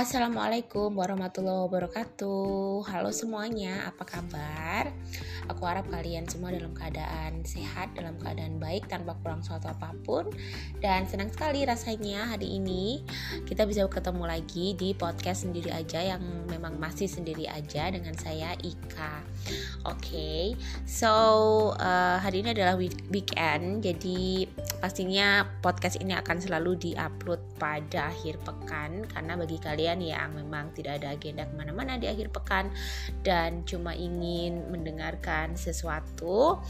Assalamualaikum warahmatullahi wabarakatuh. Halo semuanya, apa kabar? Aku harap kalian semua dalam keadaan sehat, dalam keadaan baik tanpa kurang suatu apa pun. Dan senang sekali rasanya hari ini kita bisa ketemu lagi di podcast sendiri aja yang memang masih sendiri aja dengan saya Ika. Oke, okay, so uh, hari ini adalah weekend. Jadi pastinya podcast ini akan selalu diupload pada akhir pekan. Karena bagi kalian kalian yang memang tidak ada agenda ke mana-mana di akhir pekan dan cuma ingin mendengarkan sesuatu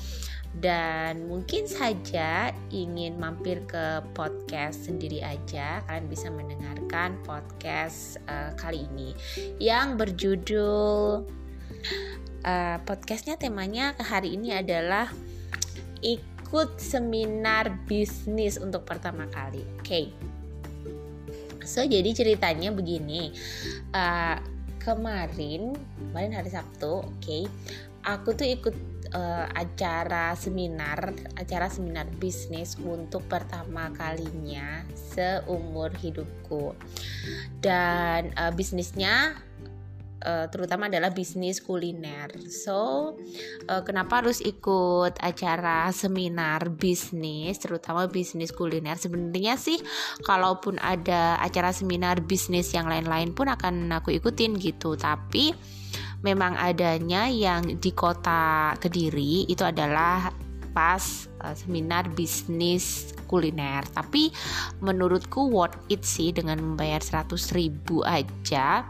dan mungkin saja ingin mampir ke podcast sendiri aja kalian bisa mendengarkan podcast uh, kali ini yang berjudul uh, podcastnya temanya hari ini adalah ikut seminar bisnis untuk pertama kali. Oke. okay So jadi ceritanya begini. Uh, kemarin kemarin hari Sabtu, oke. Okay, aku tuh ikut uh, acara seminar, acara seminar bisnis untuk pertama kalinya seumur hidupku. Dan uh, bisnisnya uh, terutama adalah bisnis kuliner. So, uh, kenapa harus ikut acara seminar bisnis, terutama bisnis kuliner? Sebenarnya sih, kalaupun ada acara seminar bisnis yang lain-lain pun akan aku ikutin gitu. Tapi memang adanya yang di kota Kediri itu adalah pas uh, seminar bisnis kuliner tapi menurutku worth it sih dengan membayar 100 ribu aja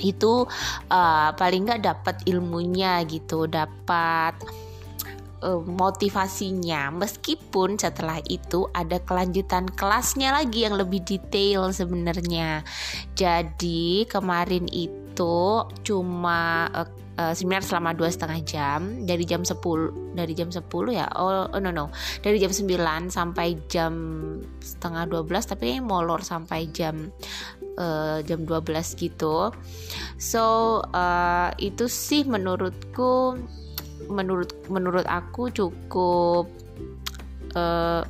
itu uh, paling nggak dapat ilmunya gitu dapat uh, motivasinya. Meskipun setelah itu ada kelanjutan kelasnya lagi yang lebih detail sebenarnya. Jadi kemarin itu cuma uh, uh, seminar selama dua setengah jam. Dari jam 10 dari jam 10 ya? Oh, oh no no. Dari jam 9 sampai jam setengah 12 tapi molor sampai jam uh, jam 12 gitu. So uh, itu sih menurutku menurut menurut aku cukup uh,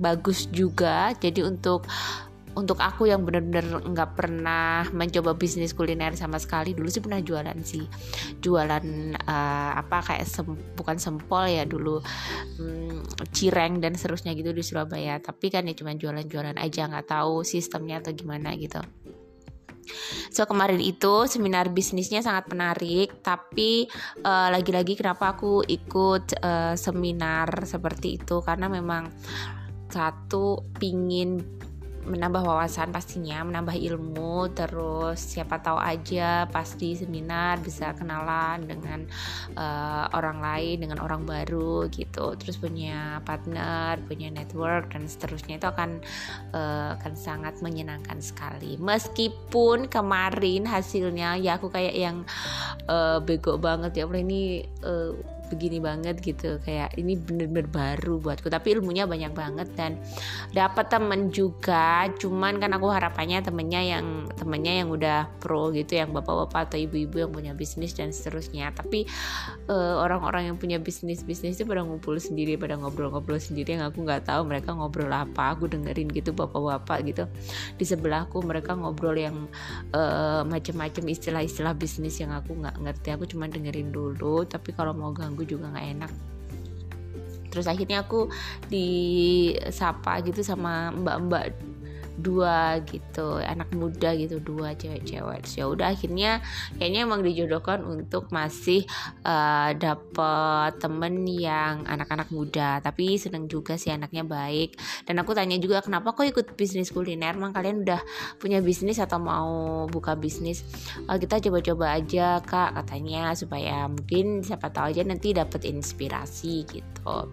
bagus juga. Jadi untuk untuk aku yang bener-bener nggak pernah mencoba bisnis kuliner sama sekali dulu sih pernah jualan sih. Jualan uh, apa kayak sem bukan sempol ya dulu um, cireng dan seterusnya gitu di Surabaya. Tapi kan ya cuma jualan-jualan aja nggak tahu sistemnya atau gimana gitu. So kemarin itu seminar bisnisnya sangat menarik, tapi uh, lagi-lagi kenapa aku ikut uh, seminar seperti itu? Karena memang satu pingin menambah wawasan pastinya menambah ilmu terus siapa tahu aja pasti seminar bisa kenalan dengan uh, orang lain dengan orang baru gitu. Terus punya partner punya network dan seterusnya. Itu akan uh, akan sangat menyenangkan sekali. Meskipun kemarin hasilnya ya aku kayak yang uh, bego banget ya ini uh, begini banget gitu. Kayak ini bener-bener baru buatku. Tapi ilmunya banyak banget dan dapat temen juga. Cuman kan aku harapannya temennya yang temennya yang udah pro gitu yang bapak-bapak atau ibu-ibu yang punya bisnis dan seterusnya. Tapi eh, orang-orang yang punya bisnis bisnis itu pada ngumpul sendiri pada ngobrol-ngobrol sendiri yang aku nggak tahu mereka ngobrol apa. Aku dengerin gitu bapak-bapak gitu. Di sebelahku mereka ngobrol yang uh, macam-macam istilah-istilah bisnis yang aku nggak ngerti. Aku cuma dengerin dulu. Tapi kalau mau ganggu gue juga nggak enak. Terus akhirnya aku disapa gitu sama mbak-mbak dua gitu anak muda gitu dua cewek-cewek. Ya udah akhirnya kayaknya emang dijodohkan untuk masih uh, dapet temen yang anak-anak muda. Tapi seneng juga sih anaknya baik. Dan aku tanya juga kenapa kok ikut bisnis kuliner? Emang kalian udah punya bisnis atau mau buka bisnis? Uh, kita coba-coba aja kak katanya supaya mungkin siapa tahu aja nanti dapet inspirasi gitu.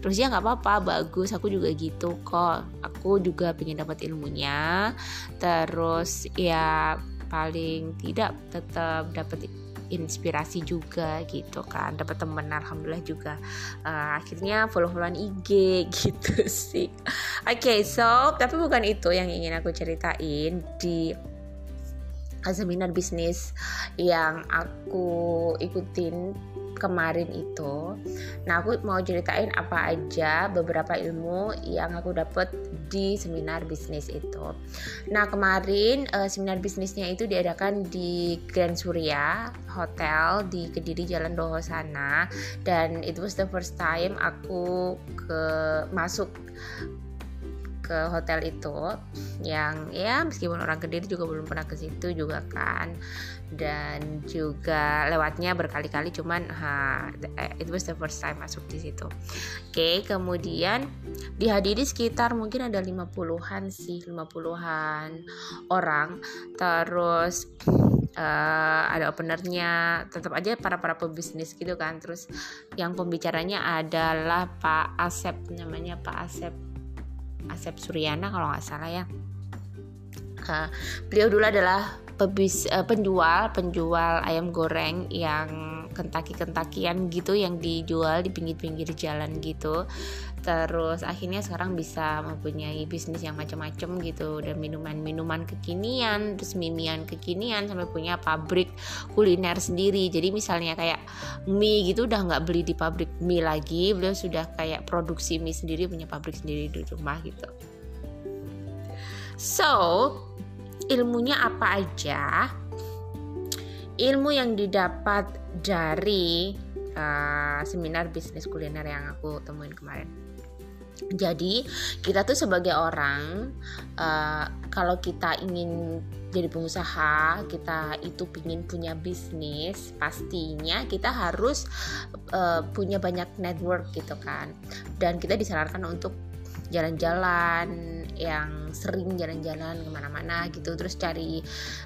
Terus ya nggak apa-apa bagus. Aku juga gitu kok. Aku juga pengen dapat ilmunya. Terus ya paling tidak tetap dapat inspirasi juga gitu kan dapat temen alhamdulillah juga. Uh, akhirnya follow followan IG gitu sih. Oke okay, so tapi bukan itu yang ingin aku ceritain di seminar bisnis yang aku ikutin kemarin itu. Nah, aku mau ceritain apa aja beberapa ilmu yang aku dapat di seminar bisnis itu. Nah, kemarin uh, seminar bisnisnya itu diadakan di Grand Surya Hotel di Kediri Jalan Doho sana dan itu was the first time aku ke masuk ke hotel itu yang ya meskipun orang Kediri juga belum pernah ke situ juga kan dan juga lewatnya berkali-kali cuman ha it was the first time masuk di situ. Oke, okay, kemudian dihadiri sekitar mungkin ada 50-an sih, 50-an orang. Terus uh, ada openernya tetap aja para para pebisnis gitu kan terus yang pembicaranya adalah Pak Asep namanya Pak Asep Asep Suryana kalau nggak salah ya uh, beliau dulu adalah pebis, uh, penjual penjual ayam goreng yang kentaki-kentakian gitu yang dijual di pinggir-pinggir jalan gitu. Terus akhirnya sekarang bisa mempunyai bisnis yang macam-macam gitu. Dan minuman-minuman kekinian terus mimian kekinian sampai punya pabrik kuliner sendiri. Jadi misalnya kayak mie gitu udah nggak beli di pabrik mie lagi. Beliau sudah kayak produksi mie sendiri punya pabrik sendiri di rumah gitu. So ilmunya apa aja ilmu yang didapat dari uh, seminar bisnis kuliner yang aku temuin kemarin jadi kita tuh sebagai orang uh, kalau kita ingin jadi pengusaha, kita itu ingin punya bisnis, pastinya kita harus uh, punya banyak network gitu kan. Dan kita disarankan untuk jalan-jalan yang sering jalan-jalan ke mana-mana gitu. Terus cari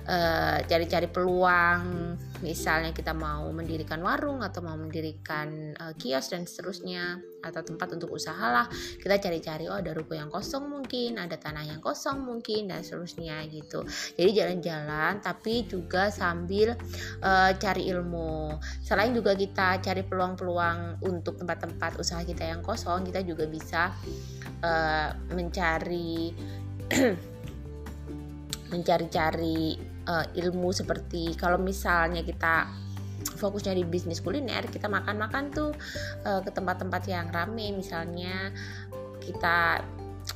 uh, cari-cari peluang. Misalnya kita mau mendirikan warung atau mau mendirikan uh, kios dan seterusnya atau tempat untuk usaha lah. Kita cari-cari oh ada ruko yang kosong mungkin ada tanah yang kosong mungkin dan seterusnya gitu. Jadi jalan-jalan tapi juga sambil uh, cari ilmu. Selain juga kita cari peluang-peluang untuk tempat-tempat usaha kita yang kosong kita juga bisa uh, mencari mencari-cari uh, ilmu seperti kalau misalnya kita fokusnya di bisnis kuliner kita makan-makan tuh uh, ke tempat-tempat yang rame. Misalnya kita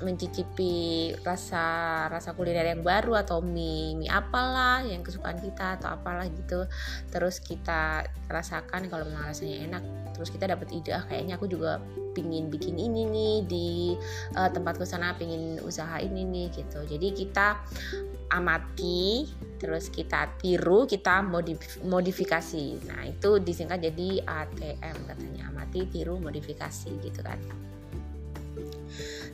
mencicipi rasa rasa kuliner yang baru atau mie mie apalah yang kesukaan kita atau apalah gitu. Terus kita rasakan kalau memang rasanya enak terus kita dapat ide ah kayaknya aku juga pingin bikin ini nih di uh, tempatku sana pingin usaha ini nih gitu. Jadi kita amati terus kita tiru kita modif modifikasi. Nah itu disingkat jadi ATM katanya. Amati tiru modifikasi gitu kan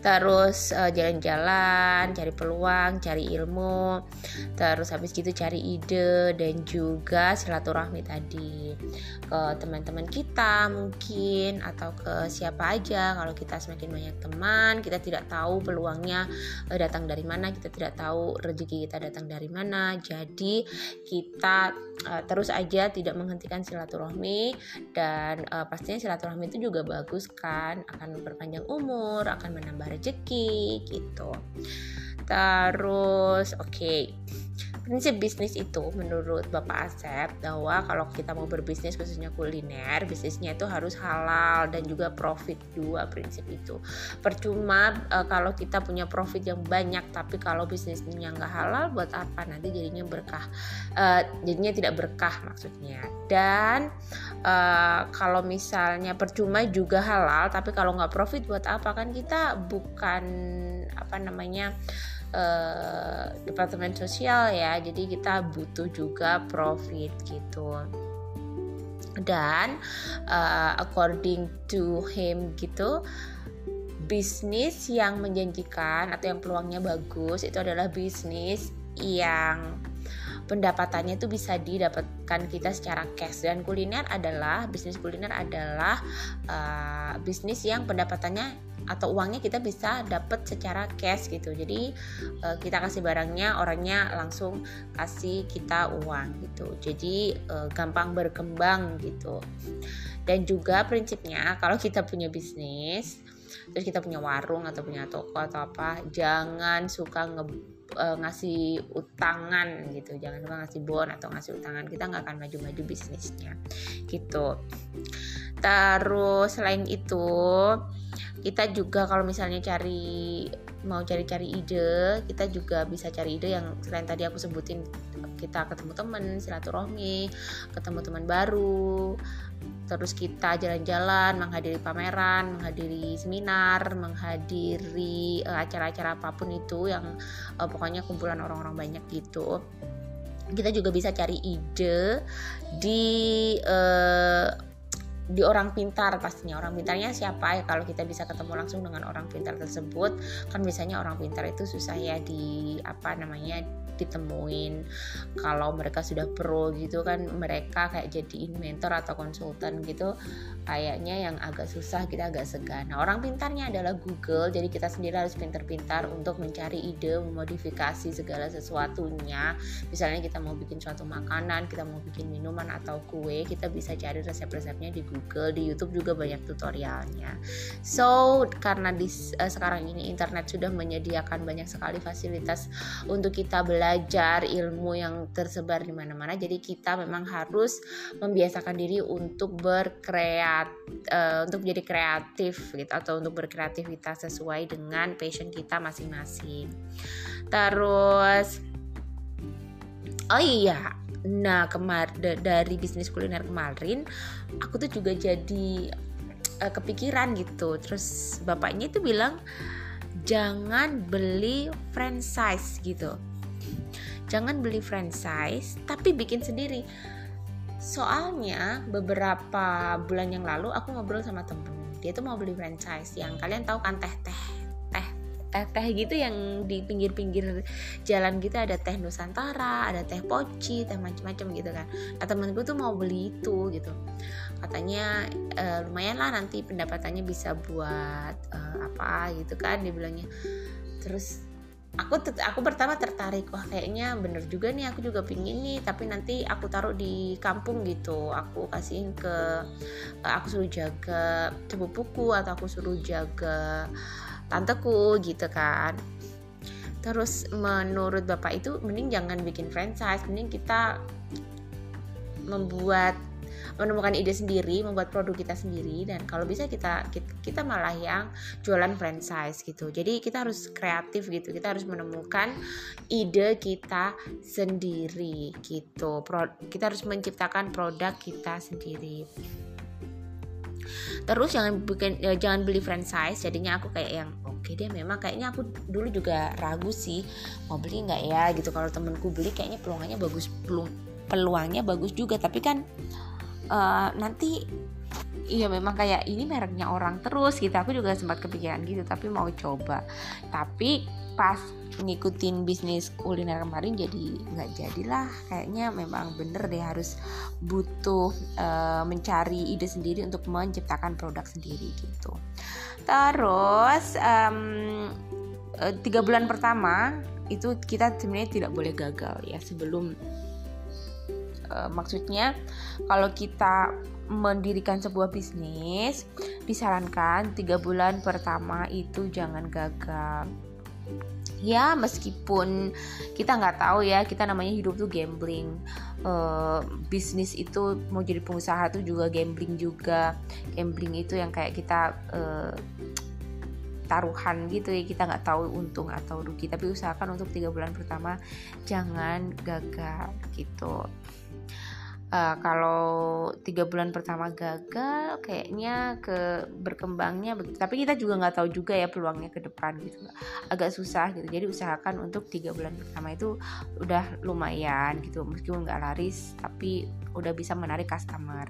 terus eh, jalan-jalan cari peluang cari ilmu. Terus habis gitu cari ide dan juga silaturahmi tadi ke teman-teman kita mungkin atau ke siapa aja. Kalau kita semakin banyak teman kita tidak tahu peluangnya uh, datang dari mana kita tidak tahu rezeki kita datang dari mana. Jadi kita uh, terus aja tidak menghentikan silaturahmi dan uh, pastinya silaturahmi itu juga bagus kan akan memperpanjang umur akan menambah rezeki gitu terus oke okay prinsip bisnis itu menurut Bapak Asep bahwa kalau kita mau berbisnis khususnya kuliner, bisnisnya itu harus halal dan juga profit dua prinsip itu. Percuma e, kalau kita punya profit yang banyak tapi kalau bisnisnya nggak halal buat apa nanti jadinya berkah, e, jadinya tidak berkah maksudnya. Dan e, kalau misalnya percuma juga halal tapi kalau nggak profit buat apa? Kan kita bukan apa namanya uh, departemen sosial ya. Jadi kita butuh juga profit gitu. Dan uh, according to him gitu bisnis yang menjanjikan atau yang peluangnya bagus itu adalah bisnis yang pendapatannya itu bisa didapatkan kita secara cash. Dan kuliner adalah bisnis kuliner adalah uh, bisnis yang pendapatannya atau uangnya kita bisa dapat secara cash gitu. Jadi uh, kita kasih barangnya orangnya langsung kasih kita uang gitu. Jadi uh, gampang berkembang gitu. Dan juga prinsipnya kalau kita punya bisnis terus kita punya warung atau punya toko atau apa jangan suka uh, ngasih utangan gitu. Jangan lupa ngasih bon atau ngasih utangan. Kita nggak akan maju-maju bisnisnya. Gitu. Terus selain itu kita juga kalau misalnya cari mau cari-cari ide kita juga bisa cari ide yang selain tadi aku sebutin kita ketemu teman silaturahmi ketemu teman baru terus kita jalan-jalan menghadiri pameran menghadiri seminar menghadiri uh, acara-acara apa pun itu yang uh, pokoknya kumpulan orang-orang banyak gitu. Kita juga bisa cari ide di uh, di orang pintar pastinya. Orang pintarnya siapa ya? Kalau kita bisa ketemu langsung dengan orang pintar tersebut kan biasanya orang pintar itu susah ya di apa namanya ditemuin. Kalau mereka sudah pro gitu kan mereka kayak jadi inventor atau konsultan gitu kayaknya yang agak susah kita agak segan. Nah orang pintarnya adalah Google jadi kita sendiri harus pintar-pintar untuk mencari ide memodifikasi segala sesuatunya. Misalnya kita mau bikin suatu makanan kita mau bikin minuman atau kue kita bisa cari resep-resepnya di Google di YouTube juga banyak tutorialnya so karena di uh, sekarang ini internet sudah menyediakan banyak sekali fasilitas untuk kita belajar ilmu yang tersebar di mana-mana. Jadi kita memang harus membiasakan diri untuk berkreat uh, untuk menjadi kreatif gitu atau untuk berkreativitas sesuai dengan passion kita masing-masing. Terus Oh iya, nah kemar dari bisnis kuliner kemarin aku tuh juga jadi uh, kepikiran gitu. Terus bapaknya itu bilang jangan beli franchise gitu. Jangan beli franchise tapi bikin sendiri. Soalnya beberapa bulan yang lalu aku ngobrol sama temen. Dia tuh mau beli franchise. Yang kalian tahu kan teh teh teh teh teh gitu yang di pinggir-pinggir jalan gitu ada teh nusantara ada teh poci teh macam-macam gitu kan. Nah temenku tuh mau beli itu gitu. Katanya e, lumayan lah nanti pendapatannya bisa buat e, apa gitu kan dibilangnya. Terus aku aku pertama tertarik wah kayaknya bener juga nih aku juga pingin nih tapi nanti aku taruh di kampung gitu. Aku kasihin ke aku suruh jaga sepupuku atau aku suruh jaga tanteku gitu kan. Terus menurut bapak itu mending jangan bikin franchise mending kita membuat menemukan ide sendiri membuat produk kita sendiri dan kalau bisa kita kita, malah yang jualan franchise gitu. Jadi kita harus kreatif gitu kita harus menemukan ide kita sendiri gitu. Pro, kita harus menciptakan produk kita sendiri terus jangan bikin ya, jangan beli franchise jadinya aku kayak yang oke okay deh memang kayaknya aku dulu juga ragu sih mau beli nggak ya? Gitu. Kalau temenku beli kayaknya peluangnya bagus peluang peluangnya bagus juga. Tapi kan uh, nanti iya memang kayak ini mereknya orang terus gitu. Aku juga sempat kepikiran gitu tapi mau coba. Tapi pas ngikutin bisnis kuliner kemarin jadi nggak jadilah. Kayaknya memang bener deh harus butuh uh, mencari ide sendiri untuk menciptakan produk sendiri gitu. Terus um, tiga bulan pertama itu kita sebenarnya tidak boleh gagal ya sebelum uh, maksudnya kalau kita mendirikan sebuah bisnis disarankan tiga bulan pertama itu jangan gagal ya meskipun kita nggak tahu ya kita namanya hidup tuh gambling. Uh, bisnis itu mau jadi pengusaha tuh juga gambling juga. Gambling itu yang kayak kita uh, taruhan gitu ya kita nggak tahu untung atau rugi. Tapi usahakan untuk tiga bulan pertama jangan gagal gitu uh, kalau tiga bulan pertama gagal kayaknya ke berkembangnya tapi kita juga nggak tahu juga ya peluangnya ke depan gitu. Agak susah gitu. Jadi usahakan untuk tiga bulan pertama itu udah lumayan gitu. Meskipun nggak laris tapi udah bisa menarik customer.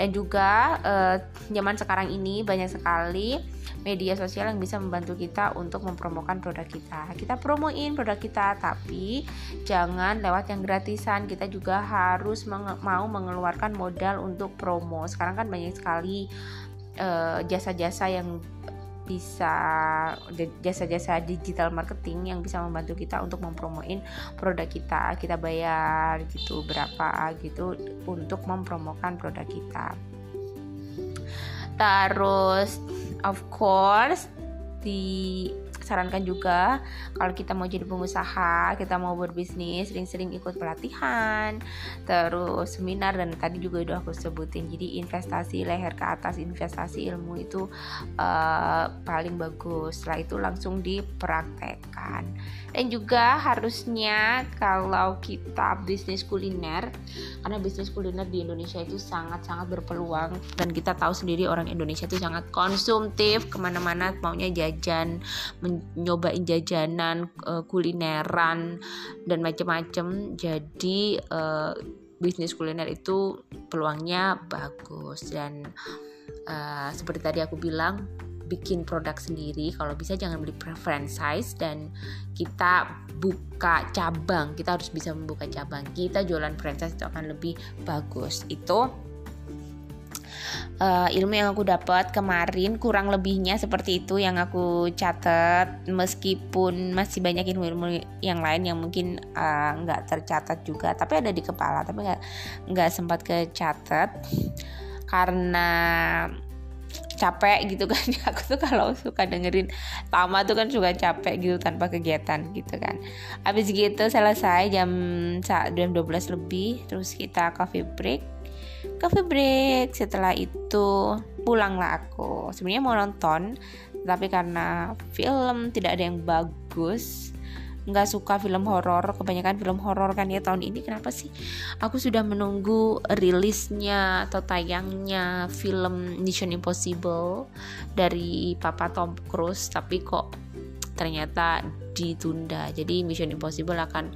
Dan juga uh, zaman sekarang ini banyak sekali media sosial yang bisa membantu kita untuk mempromokan produk kita. Kita promoin produk kita tapi jangan lewat yang gratisan. Kita juga harus menge mau mengeluarkan modal untuk promo. Sekarang kan banyak sekali eh, jasa-jasa uh, yang bisa jasa-jasa digital marketing yang bisa membantu kita untuk mempromoin produk kita. Kita bayar gitu berapa gitu untuk mempromokan produk kita. Terus of course di sarankan juga kalau kita mau jadi pengusaha, kita mau berbisnis, sering-sering ikut pelatihan, terus seminar dan tadi juga udah aku sebutin. Jadi investasi leher ke atas, investasi ilmu itu uh, paling bagus. Setelah itu langsung dipraktekkan. Dan juga harusnya kalau kita bisnis kuliner, karena bisnis kuliner di Indonesia itu sangat-sangat berpeluang. Dan kita tahu sendiri orang Indonesia itu sangat konsumtif ke mana-mana maunya jajan nyobain jajanan uh, kulineran dan macam-macam jadi uh, bisnis kuliner itu peluangnya bagus. Dan uh, seperti tadi aku bilang bikin produk sendiri kalau bisa jangan beli franchise dan kita buka cabang. Kita harus bisa membuka cabang. Kita jualan franchise itu akan lebih bagus. Itu uh, ilmu yang aku dapat kemarin kurang lebihnya seperti itu yang aku catat. Meskipun masih banyak ilmu-ilmu yang lain yang mungkin eh, nggak uh, tercatat juga tapi ada di kepala tapi nggak nggak sempat kecatat. Karena capek gitu kan. Aku tuh kalau suka dengerin Tama tuh kan suka capek gitu tanpa kegiatan gitu kan. Habis gitu selesai jam jam 12 lebih terus kita coffee break. Coffee break. Setelah itu pulanglah aku. Sebenarnya mau nonton tapi karena film tidak ada yang bagus nggak suka film horor kebanyakan film horor kan ya tahun ini. Kenapa sih? Aku sudah menunggu rilisnya atau tayangnya film Mission Impossible dari Papa Tom Cruise tapi kok ternyata ditunda. Jadi Mission Impossible akan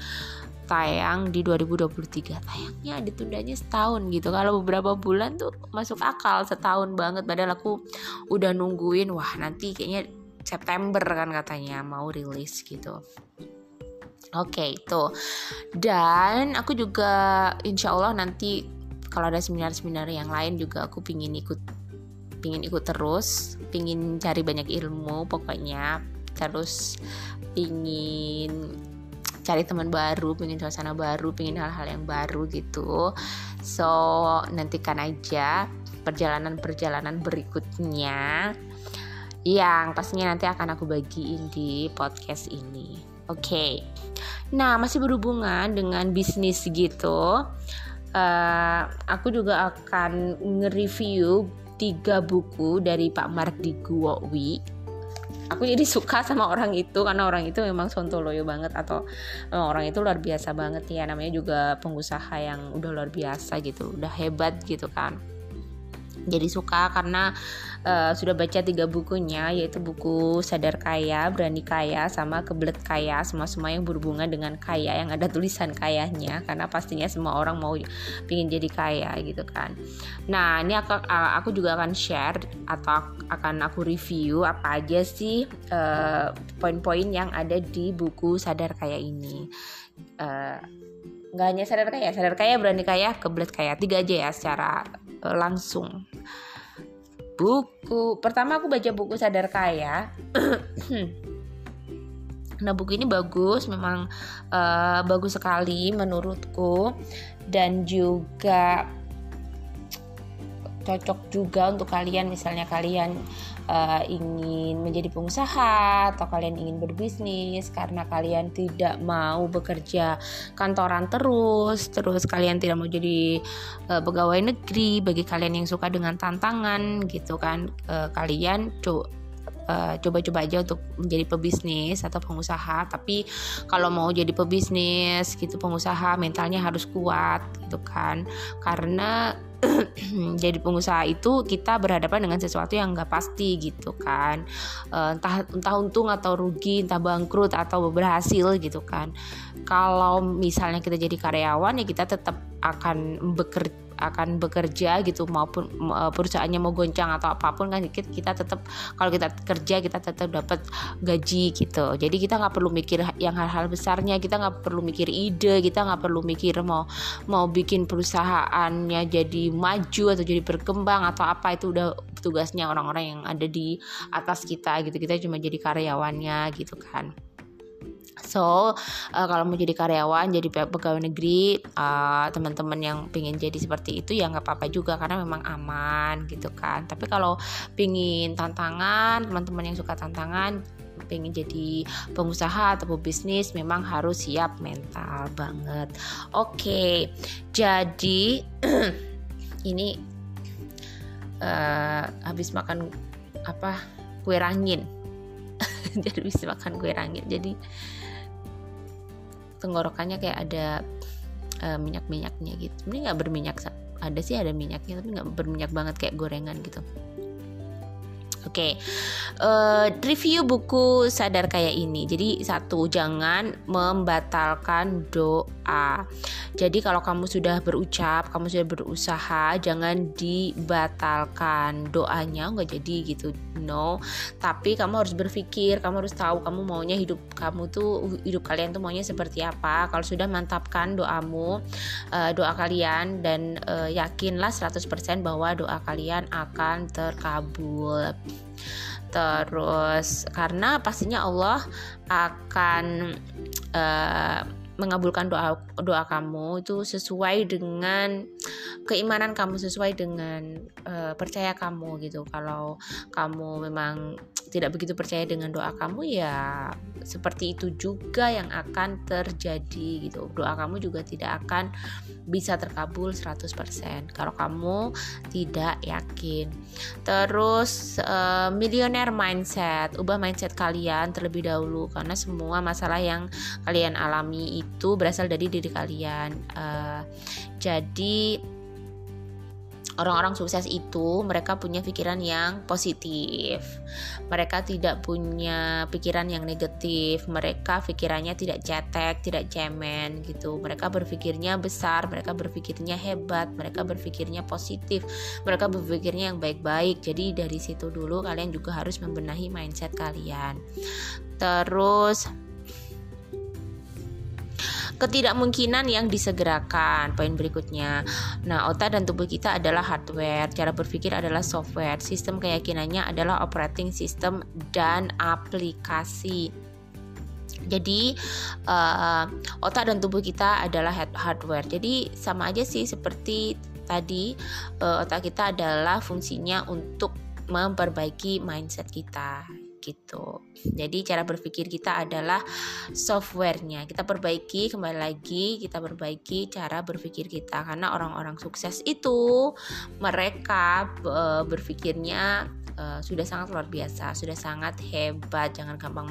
tayang di 2023 tayangnya ditundanya setahun gitu. Kalau beberapa bulan tuh masuk akal setahun banget. Padahal aku udah nungguin wah nanti kayaknya September kan katanya mau rilis gitu Oke okay, itu dan aku juga insya Allah nanti kalau ada seminar-seminar yang lain juga aku pingin ikut pingin ikut terus pingin cari banyak ilmu pokoknya terus pingin cari teman baru, pengen suasana baru, pengen hal-hal yang baru gitu. So, nantikan aja perjalanan-perjalanan berikutnya yang pastinya nanti akan aku bagiin di podcast ini. Oke. Okay. Nah, masih berhubungan dengan bisnis gitu. Uh, aku juga akan nge-review tiga buku dari Pak Mardi Guowi aku jadi suka sama orang itu karena orang itu memang sontoloyo banget atau orang itu luar biasa banget ya namanya juga pengusaha yang udah luar biasa gitu udah hebat gitu kan jadi suka karena uh, sudah baca tiga bukunya yaitu buku sadar kaya berani kaya sama kebelet kaya. Semua semua yang berhubungan dengan kaya yang ada tulisan kayanya karena pastinya semua orang mau pingin jadi kaya gitu kan. Nah ini aku aku juga akan share atau akan aku review apa aja sih uh, poin-poin yang ada di buku sadar kaya ini. Uh, nggak hanya sadar kaya sadar kaya berani kaya kebelet kaya. Tiga aja ya secara uh, langsung buku. Pertama aku baca buku sadar kaya. Nah buku ini bagus memang uh, bagus sekali menurutku. Dan juga cocok juga untuk kalian misalnya kalian uh, ingin menjadi pengusaha atau kalian ingin berbisnis karena kalian tidak mau bekerja kantoran terus terus kalian tidak mau jadi uh, pegawai negeri bagi kalian yang suka dengan tantangan gitu kan uh, kalian coba coba-coba aja untuk menjadi pebisnis atau pengusaha. Tapi kalau mau jadi pebisnis gitu pengusaha mentalnya harus kuat gitu kan. Karena jadi pengusaha itu kita berhadapan dengan sesuatu yang nggak pasti gitu kan. Eh, entah entah untung atau rugi entah bangkrut atau berhasil gitu kan. Kalau misalnya kita jadi karyawan ya kita tetap akan bekerja akan bekerja gitu maupun e, perusahaannya mau goncang atau apa pun kan kita tetap kalau kita kerja kita tetap dapat gaji gitu. Jadi kita nggak perlu mikir yang hal-hal besarnya kita nggak perlu mikir ide kita nggak perlu mikir mau mau bikin perusahaannya jadi maju atau jadi berkembang atau apa itu udah tugasnya orang-orang yang ada di atas kita gitu. Kita cuma jadi karyawannya gitu kan So uh, kalau mau jadi karyawan, jadi pegawai negeri, uh, teman-teman yang pengen jadi seperti itu ya nggak apa-apa juga karena memang aman gitu kan. Tapi kalau pengen tantangan, teman-teman yang suka tantangan, pengen jadi pengusaha atau pebisnis memang harus siap mental banget. Oke, jadi ini uh, habis makan apa kue rangin jadi bisa makan kue rangin jadi tenggorokannya kayak ada uh, minyak-minyaknya gitu. Ini nggak berminyak ada sih ada minyaknya tapi nggak berminyak banget kayak gorengan gitu Oke, okay. uh, eh, review buku sadar kayak ini. Jadi satu, jangan membatalkan doa. Jadi kalau kamu sudah berucap, kamu sudah berusaha, jangan dibatalkan doanya. Nggak jadi gitu, no. Tapi kamu harus berpikir, kamu harus tahu kamu maunya hidup kamu tuh hidup kalian tuh maunya seperti apa. Kalau sudah mantapkan doamu, uh, doa kalian dan uh, yakinlah 100% bahwa doa kalian akan terkabul terus karena pastinya Allah akan uh, mengabulkan doa doa kamu itu sesuai dengan keimanan kamu sesuai dengan uh, percaya kamu gitu. Kalau kamu memang tidak begitu percaya dengan doa kamu ya seperti itu juga yang akan terjadi gitu. Doa kamu juga tidak akan bisa terkabul 100% kalau kamu tidak yakin. Terus uh, millionaire mindset ubah mindset kalian terlebih dahulu karena semua masalah yang kalian alami itu berasal dari diri kalian. Uh, jadi orang-orang sukses itu mereka punya pikiran yang positif. Mereka tidak punya pikiran yang negatif. Mereka pikirannya tidak cetek, tidak cemen gitu. Mereka berpikirnya besar, mereka berpikirnya hebat, mereka berpikirnya positif. Mereka berpikirnya yang baik-baik. Jadi dari situ dulu kalian juga harus membenahi mindset kalian. Terus ketidakmungkinan yang disegerakan. Poin berikutnya. Nah, otak dan tubuh kita adalah hardware, cara berpikir adalah software, sistem keyakinannya adalah operating system dan aplikasi. Jadi uh, otak dan tubuh kita adalah hardware. Jadi sama aja sih seperti tadi uh, otak kita adalah fungsinya untuk memperbaiki mindset kita gitu. Jadi cara berpikir kita adalah softwarenya. Kita perbaiki kembali lagi, kita perbaiki cara berpikir kita karena orang-orang sukses itu mereka e, berpikirnya uh, sudah sangat luar biasa, sudah sangat hebat. Jangan gampang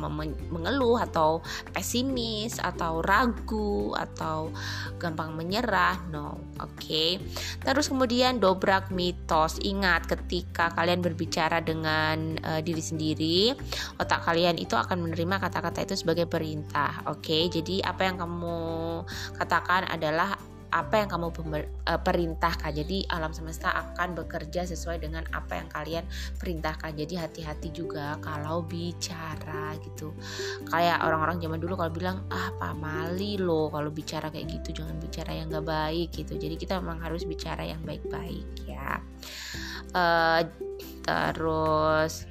mengeluh atau pesimis atau ragu atau gampang menyerah. No, oke. Okay. Terus kemudian dobrak mitos. Ingat ketika kalian berbicara dengan uh, diri sendiri, otak kalian itu akan menerima kata-kata itu sebagai perintah. Oke, okay? jadi apa yang kamu katakan adalah apa yang kamu uh, perintahkan. Jadi alam semesta akan bekerja sesuai dengan apa yang kalian perintahkan. Jadi hati-hati juga kalau bicara gitu. Kayak orang-orang zaman dulu kalau bilang ah pamali loh kalau bicara kayak gitu jangan bicara yang gak baik gitu. Jadi kita memang harus bicara yang baik-baik ya. Uh, terus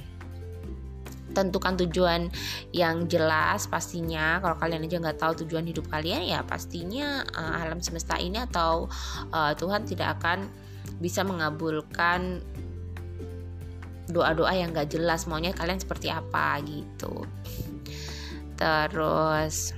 tentukan tujuan yang jelas pastinya. Kalau kalian aja nggak tahu tujuan hidup kalian ya pastinya uh, alam semesta ini atau uh, Tuhan tidak akan bisa mengabulkan doa-doa yang gak jelas maunya kalian seperti apa gitu. Terus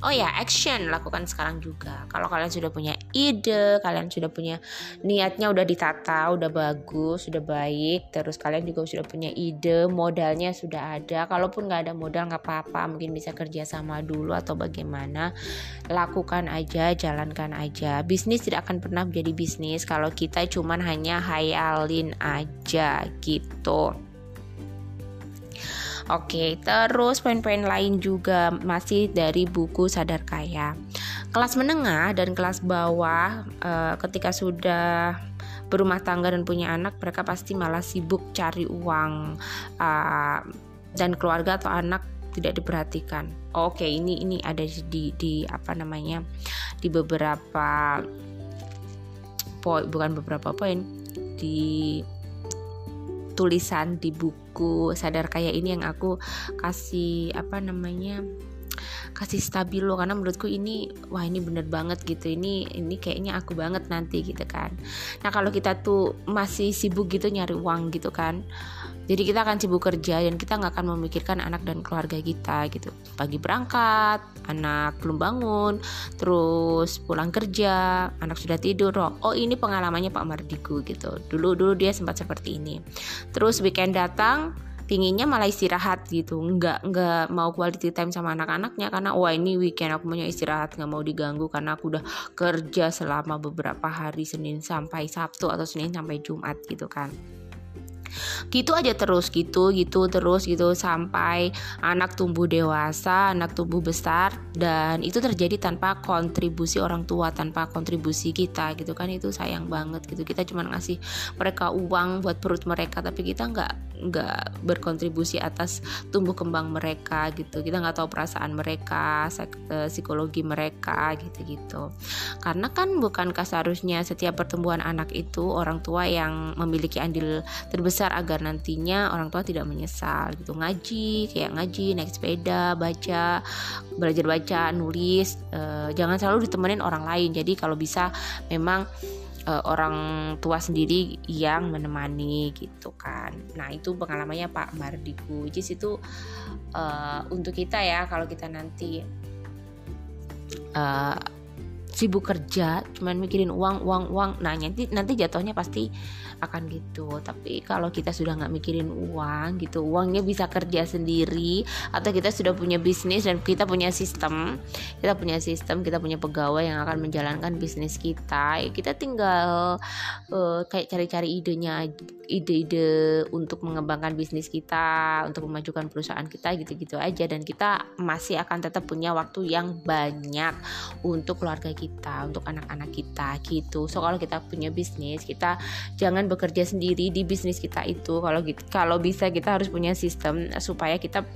oh ya action lakukan sekarang juga. Kalau kalian sudah punya ide kalian sudah punya niatnya udah ditata udah bagus sudah baik terus kalian juga sudah punya ide modalnya sudah ada. Kalaupun nggak ada modal nggak apa-apa. Mungkin bisa kerja sama dulu atau bagaimana. Lakukan aja jalankan aja. Bisnis tidak akan pernah menjadi bisnis kalau kita cuman hanya hayalin aja gitu Oke, terus poin-poin lain juga masih dari buku Sadar Kaya. Kelas menengah dan kelas bawah e, ketika sudah berumah tangga dan punya anak, mereka pasti malah sibuk cari uang e, dan keluarga atau anak tidak diperhatikan. Oke, ini ini ada di di apa namanya? di beberapa poin bukan beberapa poin di tulisan di buku. Sadar kaya ini yang aku kasih apa namanya kasih stabilo karena menurutku ini wah ini bener banget gitu. Ini ini kayaknya aku banget nanti gitu kan. Nah kalau kita tuh masih sibuk gitu nyari uang gitu kan jadi kita akan sibuk kerja dan kita nggak akan memikirkan anak dan keluarga kita gitu. Pagi berangkat anak belum bangun terus pulang kerja anak sudah tidur. Oh, oh ini pengalamannya Pak Mardiku gitu. Dulu dulu dia sempat seperti ini. Terus weekend datang pinginnya malah istirahat gitu. Nggak nggak mau quality time sama anak-anaknya karena wah ini weekend aku punya istirahat nggak mau diganggu karena aku udah kerja selama beberapa hari Senin sampai Sabtu atau Senin sampai Jumat gitu kan gitu aja terus gitu gitu terus gitu sampai anak tumbuh dewasa anak tumbuh besar dan itu terjadi tanpa kontribusi orang tua tanpa kontribusi kita gitu kan. Itu sayang banget gitu. Kita cuma ngasih mereka uang buat perut mereka tapi kita nggak nggak berkontribusi atas tumbuh kembang mereka gitu. Kita nggak tahu perasaan mereka eh, psikologi mereka gitu gitu karena kan bukankah seharusnya setiap pertumbuhan anak itu orang tua yang memiliki andil terbesar agar nantinya orang tua tidak menyesal gitu. Ngaji kayak ngaji naik sepeda baca belajar baca nulis uh, jangan selalu ditemenin orang lain. Jadi kalau bisa memang uh, orang tua sendiri yang menemani gitu kan. Nah itu pengalamannya Pak Mardiku. Which itu uh, untuk kita ya kalau kita nanti uh, sibuk kerja cuman mikirin uang uang uang nah nanti nanti jatuhnya pasti akan gitu. Tapi kalau kita sudah nggak mikirin uang gitu uangnya bisa kerja sendiri atau kita sudah punya bisnis dan kita punya sistem kita punya sistem kita punya pegawai yang akan menjalankan bisnis kita ya kita tinggal uh, kayak cari-cari idenya ide-ide untuk mengembangkan bisnis kita untuk memajukan perusahaan kita gitu-gitu aja. Dan kita masih akan tetap punya waktu yang banyak untuk keluarga kita untuk anak-anak kita gitu. So kalau kita punya bisnis kita jangan bekerja sendiri di bisnis kita itu. Kalau kalau bisa kita harus punya sistem supaya kita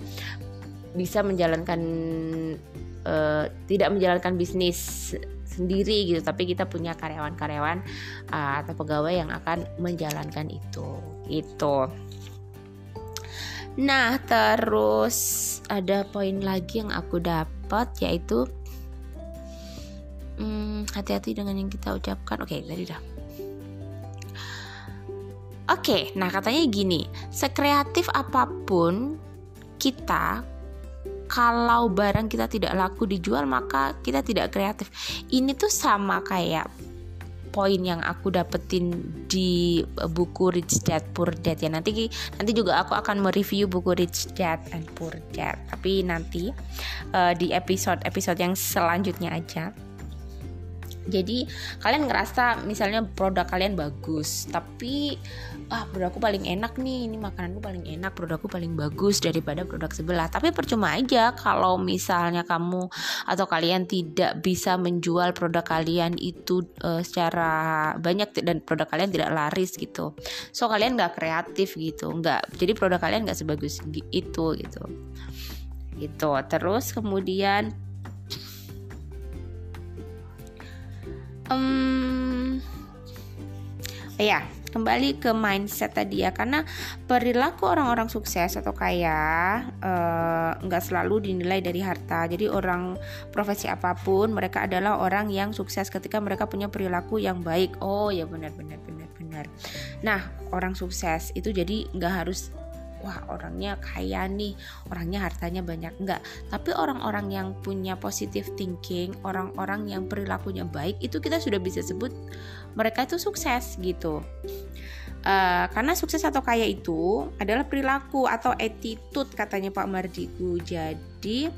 bisa menjalankan uh, tidak menjalankan bisnis sendiri gitu tapi kita punya karyawan-karyawan uh, atau pegawai yang akan menjalankan itu itu nah terus ada poin lagi yang aku dapat yaitu hmm, hati-hati dengan yang kita ucapkan. Oke okay, tadi dah Oke, nah katanya gini, sekreatif apa pun kita kalau barang kita tidak laku dijual maka kita tidak kreatif. Ini tuh sama kayak poin yang aku dapetin di buku Rich Dad Poor Dad ya. Nanti nanti juga aku akan mereview buku Rich Dad and Poor Dad. Tapi nanti uh, di episode episode yang selanjutnya aja. Jadi kalian ngerasa misalnya produk kalian bagus tapi ah produkku paling enak nih ini makananku paling enak produkku paling bagus daripada produk sebelah. Tapi percuma aja kalau misalnya kamu atau kalian tidak bisa menjual produk kalian itu uh, secara banyak dan produk kalian tidak laris gitu. So kalian nggak kreatif gitu nggak jadi produk kalian nggak sebagus itu gitu. Gitu. Terus kemudian um, ya kembali ke mindset tadi ya. Karena perilaku orang-orang sukses atau kaya eh, nggak uh, selalu dinilai dari harta. Jadi orang profesi apa pun mereka adalah orang yang sukses ketika mereka punya perilaku yang baik. Oh ya benar benar benar benar. Nah orang sukses itu jadi nggak harus wah orangnya kaya nih orangnya hartanya banyak. Enggak tapi orang-orang yang punya positive thinking orang-orang yang perilakunya baik itu kita sudah bisa sebut mereka itu sukses gitu Uh, karena sukses atau kaya itu adalah perilaku atau attitude katanya Pak Mardigu. Jadi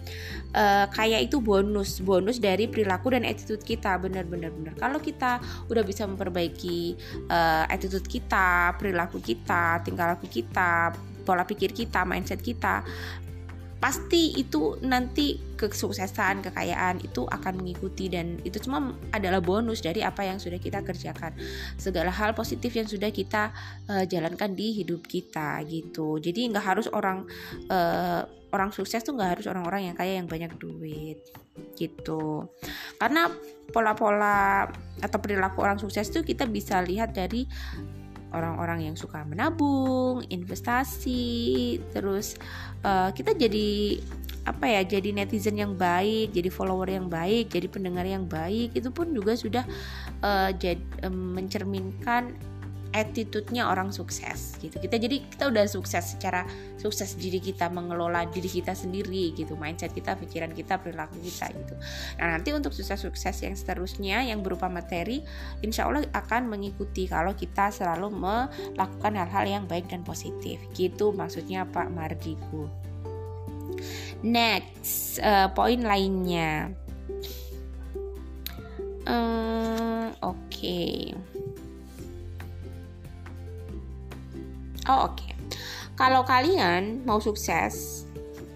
uh, kaya itu bonus, bonus dari perilaku dan attitude kita. Benar-benar benar. Kalau kita udah bisa memperbaiki uh, attitude kita, perilaku kita, tingkah laku kita, pola pikir kita, mindset kita, pasti itu nanti kesuksesan, kekayaan itu akan mengikuti dan itu cuma adalah bonus dari apa yang sudah kita kerjakan. Segala hal positif yang sudah kita uh, jalankan di hidup kita gitu. Jadi nggak harus orang uh, orang sukses tuh nggak harus orang-orang yang kaya yang banyak duit gitu. Karena pola-pola atau perilaku orang sukses tuh kita bisa lihat dari orang-orang yang suka menabung, investasi, terus uh, kita jadi apa ya jadi netizen yang baik jadi follower yang baik jadi pendengar yang baik itu pun juga sudah uh, jad, um, mencerminkan attitude-nya orang sukses gitu. Kita jadi kita udah sukses secara sukses diri kita mengelola diri kita sendiri gitu, mindset kita, pikiran kita, perilaku kita gitu. Nah, nanti untuk sukses-sukses yang seterusnya yang berupa materi insya Allah akan mengikuti kalau kita selalu melakukan hal-hal yang baik dan positif. Gitu maksudnya Pak Mardiku. Next, uh, poin lainnya. Uh, Oke. Okay. Oh, oke. Okay. Kalau kalian mau sukses,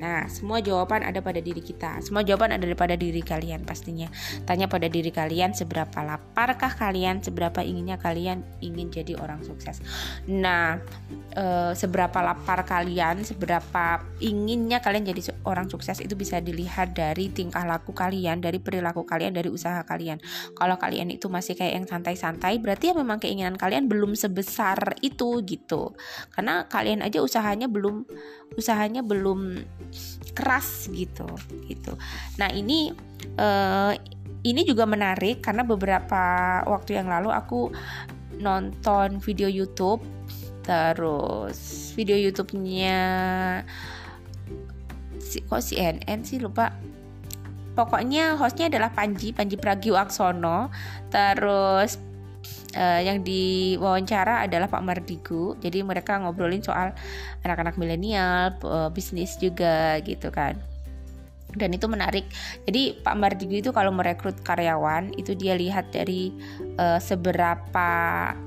Nah, semua jawaban ada pada diri kita. Semua jawaban ada pada diri kalian pastinya. Tanya pada diri kalian seberapa laparkah kalian, seberapa inginnya kalian ingin jadi orang sukses. Nah, e, seberapa lapar kalian, seberapa inginnya kalian jadi orang sukses itu bisa dilihat dari tingkah laku kalian, dari perilaku kalian, dari usaha kalian. Kalau kalian itu masih kayak yang santai-santai, berarti ya memang keinginan kalian belum sebesar itu gitu. Karena kalian aja usahanya belum usahanya belum keras gitu gitu. Nah ini uh, ini juga menarik karena beberapa waktu yang lalu aku nonton video YouTube terus video YouTube-nya si kok CNN sih lupa. Pokoknya hostnya adalah Panji Panji Pragiwaksono. Terus uh, yang diwawancara adalah Pak Mardigu. Jadi mereka ngobrolin soal anak-anak milenial, uh, bisnis juga gitu kan. Dan itu menarik. Jadi Pak Mardigu itu kalau merekrut karyawan itu dia lihat dari uh, seberapa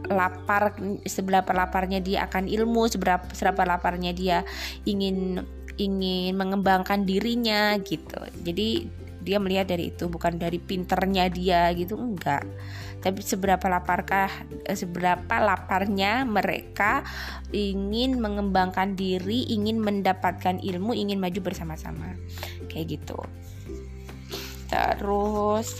lapar, seberapa laparnya dia akan ilmu, seberapa seberapa laparnya dia ingin ingin mengembangkan dirinya gitu. Jadi dia melihat dari itu bukan dari pinternya dia gitu enggak tapi seberapa laparkah eh, seberapa laparnya mereka ingin mengembangkan diri ingin mendapatkan ilmu ingin maju bersama-sama? Kayak gitu. Terus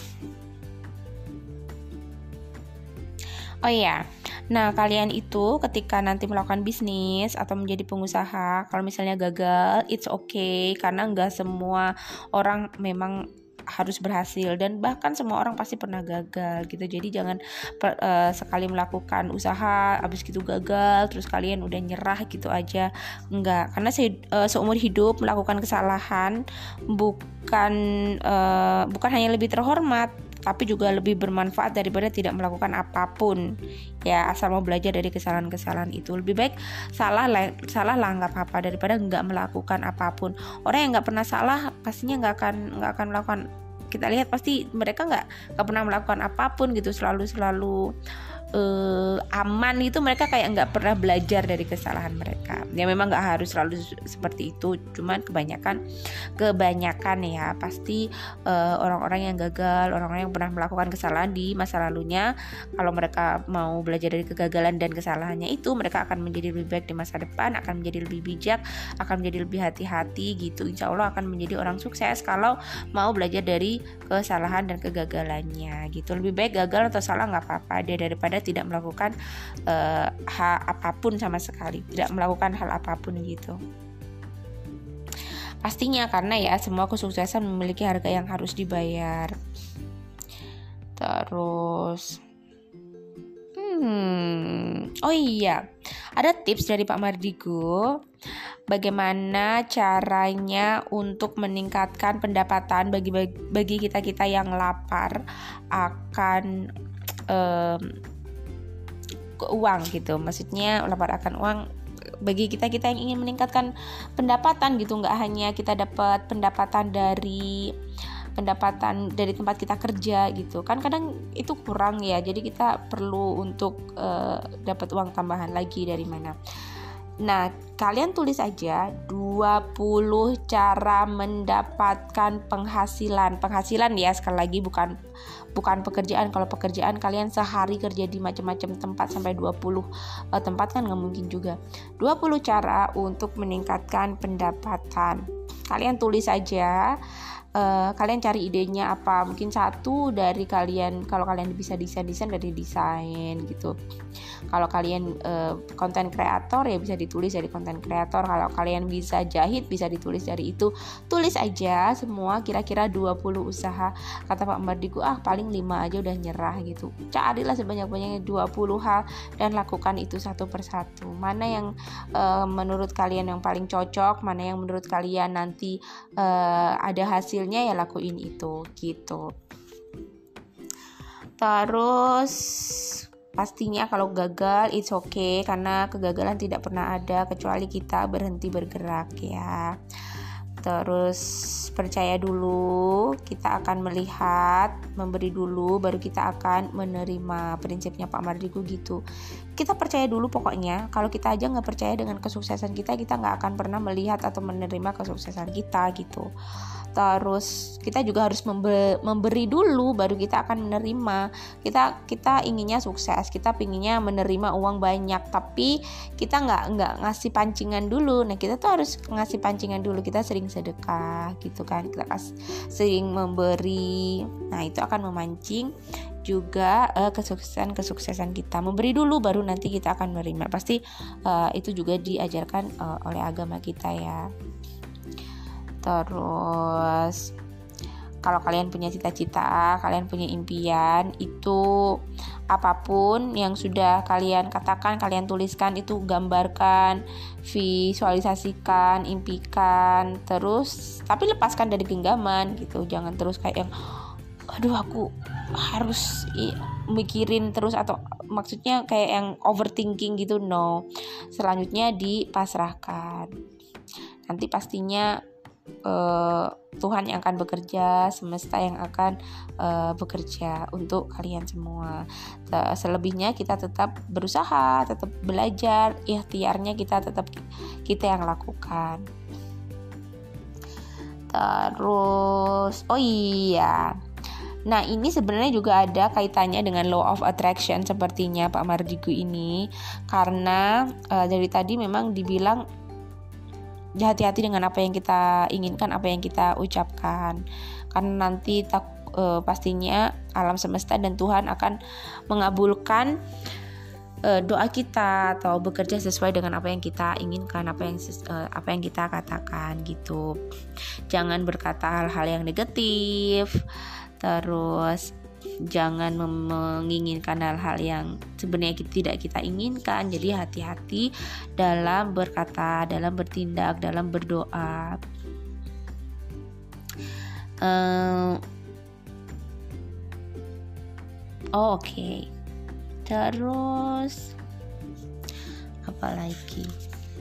oh iya. Nah, kalian itu ketika nanti melakukan bisnis atau menjadi pengusaha, kalau misalnya gagal, it's okay karena nggak semua orang memang harus berhasil. Dan bahkan semua orang pasti pernah gagal gitu. Jadi jangan per, uh, sekali melakukan usaha habis gitu gagal terus kalian udah nyerah gitu aja. Enggak. Karena se, uh, seumur hidup melakukan kesalahan bukan uh, bukan hanya lebih terhormat tapi juga lebih bermanfaat daripada tidak melakukan apa pun. Ya asal mau belajar dari kesalahan-kesalahan itu. Lebih baik salah lah salah lah nggak apa-apa daripada nggak melakukan apa pun. Orang yang nggak pernah salah pastinya nggak akan nggak akan melakukan kita lihat pasti mereka nggak nggak pernah melakukan apa pun gitu. Selalu selalu uh, aman itu mereka kayak nggak pernah belajar dari kesalahan mereka. Ya memang nggak harus selalu seperti itu cuman kebanyakan kebanyakan ya pasti eh, orang-orang yang gagal orang-orang yang pernah melakukan kesalahan di masa lalunya kalau mereka mau belajar dari kegagalan dan kesalahannya itu mereka akan menjadi lebih baik di masa depan akan menjadi lebih bijak akan menjadi lebih hati-hati gitu. Insya Allah akan menjadi orang sukses kalau mau belajar dari kesalahan dan kegagalannya gitu. Lebih baik gagal atau salah nggak apa-apa. Dia daripada tidak melakukan uh, hal apa pun sama sekali. Tidak melakukan hal apa pun gitu. Pastinya karena ya semua kesuksesan memiliki harga yang harus dibayar. Terus hmm oh iya. Ada tips dari Pak Mardigo bagaimana caranya untuk meningkatkan pendapatan bagi bagi kita kita yang lapar akan um, uang gitu. Maksudnya lapar akan uang bagi kita kita yang ingin meningkatkan pendapatan gitu. Nggak hanya kita dapat pendapatan dari pendapatan dari tempat kita kerja gitu. Kan kadang itu kurang ya. Jadi kita perlu untuk uh, dapat uang tambahan lagi dari mana. Nah, kalian tulis aja 20 cara mendapatkan penghasilan. Penghasilan ya sekali lagi bukan bukan pekerjaan. Kalau pekerjaan kalian sehari kerja di macam-macam tempat sampai 20 uh, eh, tempat kan nggak mungkin juga. 20 cara untuk meningkatkan pendapatan. Kalian tulis aja uh, kalian cari idenya apa? Mungkin satu dari kalian kalau kalian bisa desain desain dari desain gitu. Kalau kalian konten uh, kreator ya bisa ditulis dari konten kreator. Kalau kalian bisa jahit bisa ditulis dari itu. Tulis aja semua kira-kira 20 usaha. Kata Pak Mardiku ah paling 5 aja udah nyerah gitu. Carilah sebanyak-banyaknya 20 hal dan lakukan itu satu persatu. Mana yang uh, menurut kalian yang paling cocok mana yang menurut kalian nanti uh, ada hasilnya ya lakuin itu gitu. Terus pastinya kalau gagal it's okay karena kegagalan tidak pernah ada kecuali kita berhenti bergerak ya. Terus percaya dulu kita akan melihat memberi dulu baru kita akan menerima prinsipnya Pak Mardiku gitu. Kita percaya dulu pokoknya kalau kita aja nggak percaya dengan kesuksesan kita kita nggak akan pernah melihat atau menerima kesuksesan kita gitu terus kita juga harus memberi dulu baru kita akan menerima. Kita kita inginnya sukses kita pinginnya menerima uang banyak tapi kita nggak nggak ngasih pancingan dulu. Nah kita tuh harus ngasih pancingan dulu kita sering sedekah gitu kan. Kita kas, sering memberi nah itu akan memancing juga uh, kesuksesan kesuksesan kita. Memberi dulu baru nanti kita akan menerima. Pasti uh, itu juga diajarkan uh, oleh agama kita ya terus kalau kalian punya cita-cita, kalian punya impian, itu apa pun yang sudah kalian katakan, kalian tuliskan itu gambarkan, visualisasikan, impikan, terus tapi lepaskan dari genggaman gitu. Jangan terus kayak yang aduh aku harus mikirin terus atau maksudnya kayak yang overthinking gitu no. Selanjutnya dipasrahkan. Nanti pastinya uh, Tuhan yang akan bekerja, semesta yang akan uh, bekerja untuk kalian semua. Selebihnya kita tetap berusaha, tetap belajar, ikhtiarnya kita tetap kita yang lakukan. Terus, oh iya. Nah, ini sebenarnya juga ada kaitannya dengan law of attraction sepertinya Pak Mardigu ini karena uh, dari tadi memang dibilang hati-hati dengan apa yang kita inginkan, apa yang kita ucapkan. Karena nanti tak e, pastinya alam semesta dan Tuhan akan mengabulkan e, doa kita atau bekerja sesuai dengan apa yang kita inginkan, apa yang e, apa yang kita katakan gitu. Jangan berkata hal-hal yang negatif. Terus jangan menginginkan hal-hal yang sebenarnya kita, tidak kita inginkan jadi hati-hati dalam berkata dalam bertindak dalam berdoa uh, oh, oke okay. terus apa lagi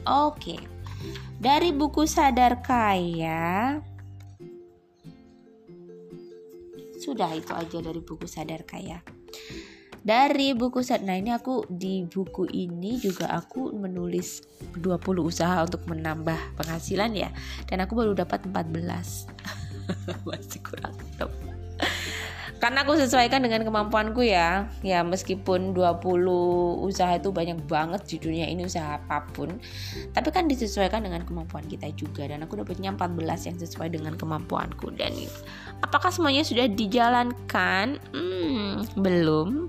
oke okay. dari buku sadar kaya sudah itu aja dari buku sadar kaya. Dari buku sadar nah ini aku di buku ini juga aku menulis 20 usaha untuk menambah penghasilan ya. Dan aku baru dapat 14 masih kurang karena aku sesuaikan dengan kemampuanku ya. Ya meskipun 20 usaha itu banyak banget di dunia ini usaha apa pun. Tapi kan disesuaikan dengan kemampuan kita juga. Dan aku dapatnya 14 yang sesuai dengan kemampuanku. Dan apakah semuanya sudah dijalankan? Hmm, belum.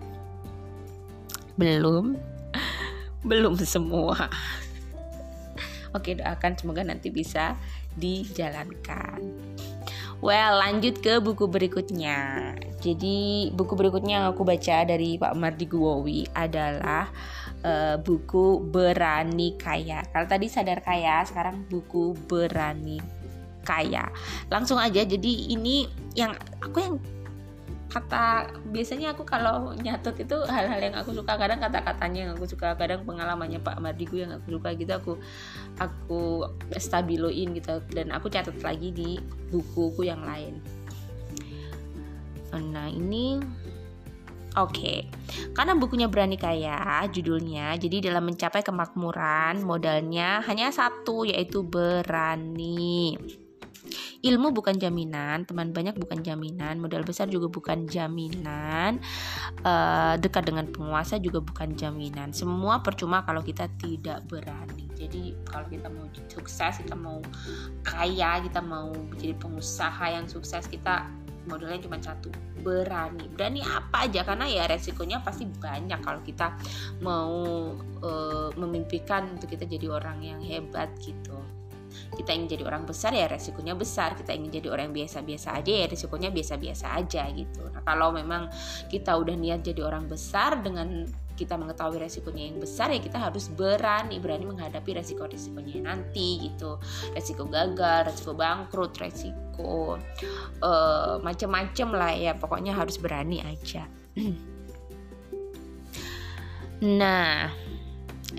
Belum. Belum semua. Oke doakan semoga nanti bisa dijalankan Well, lanjut ke buku berikutnya. Jadi, buku berikutnya yang aku baca dari Pak Mardi Guwowi adalah uh, buku Berani Kaya. Kalau tadi sadar kaya, sekarang buku Berani Kaya. Langsung aja. Jadi ini yang aku yang kata biasanya aku kalau nyatet itu hal-hal yang aku suka kadang kata-katanya yang aku suka kadang pengalamannya Pak Mardigu yang aku suka gitu aku aku stabiloin gitu dan aku catat lagi di bukuku yang lain nah ini Oke, okay. karena bukunya berani kaya, judulnya. Jadi dalam mencapai kemakmuran, modalnya hanya satu, yaitu berani. Ilmu bukan jaminan, teman banyak bukan jaminan, modal besar juga bukan jaminan, uh, dekat dengan penguasa juga bukan jaminan. Semua percuma kalau kita tidak berani. jadi kalau kita mau sukses kita mau kaya kita mau menjadi pengusaha yang sukses kita modalnya cuma satu berani berani apa aja karena ya resikonya pasti banyak kalau kita mau e, memimpikan untuk kita jadi orang yang hebat gitu kita ingin jadi orang besar ya resikonya besar. Kita ingin jadi orang biasa-biasa aja ya resikonya biasa-biasa aja gitu. Nah kalau memang kita udah niat jadi orang besar dengan kita mengetahui resikonya yang besar ya kita harus berani berani menghadapi resiko-resikonya nanti gitu. Resiko gagal resiko bangkrut resiko uh, macem-macem lah ya. Pokoknya harus berani aja. Nah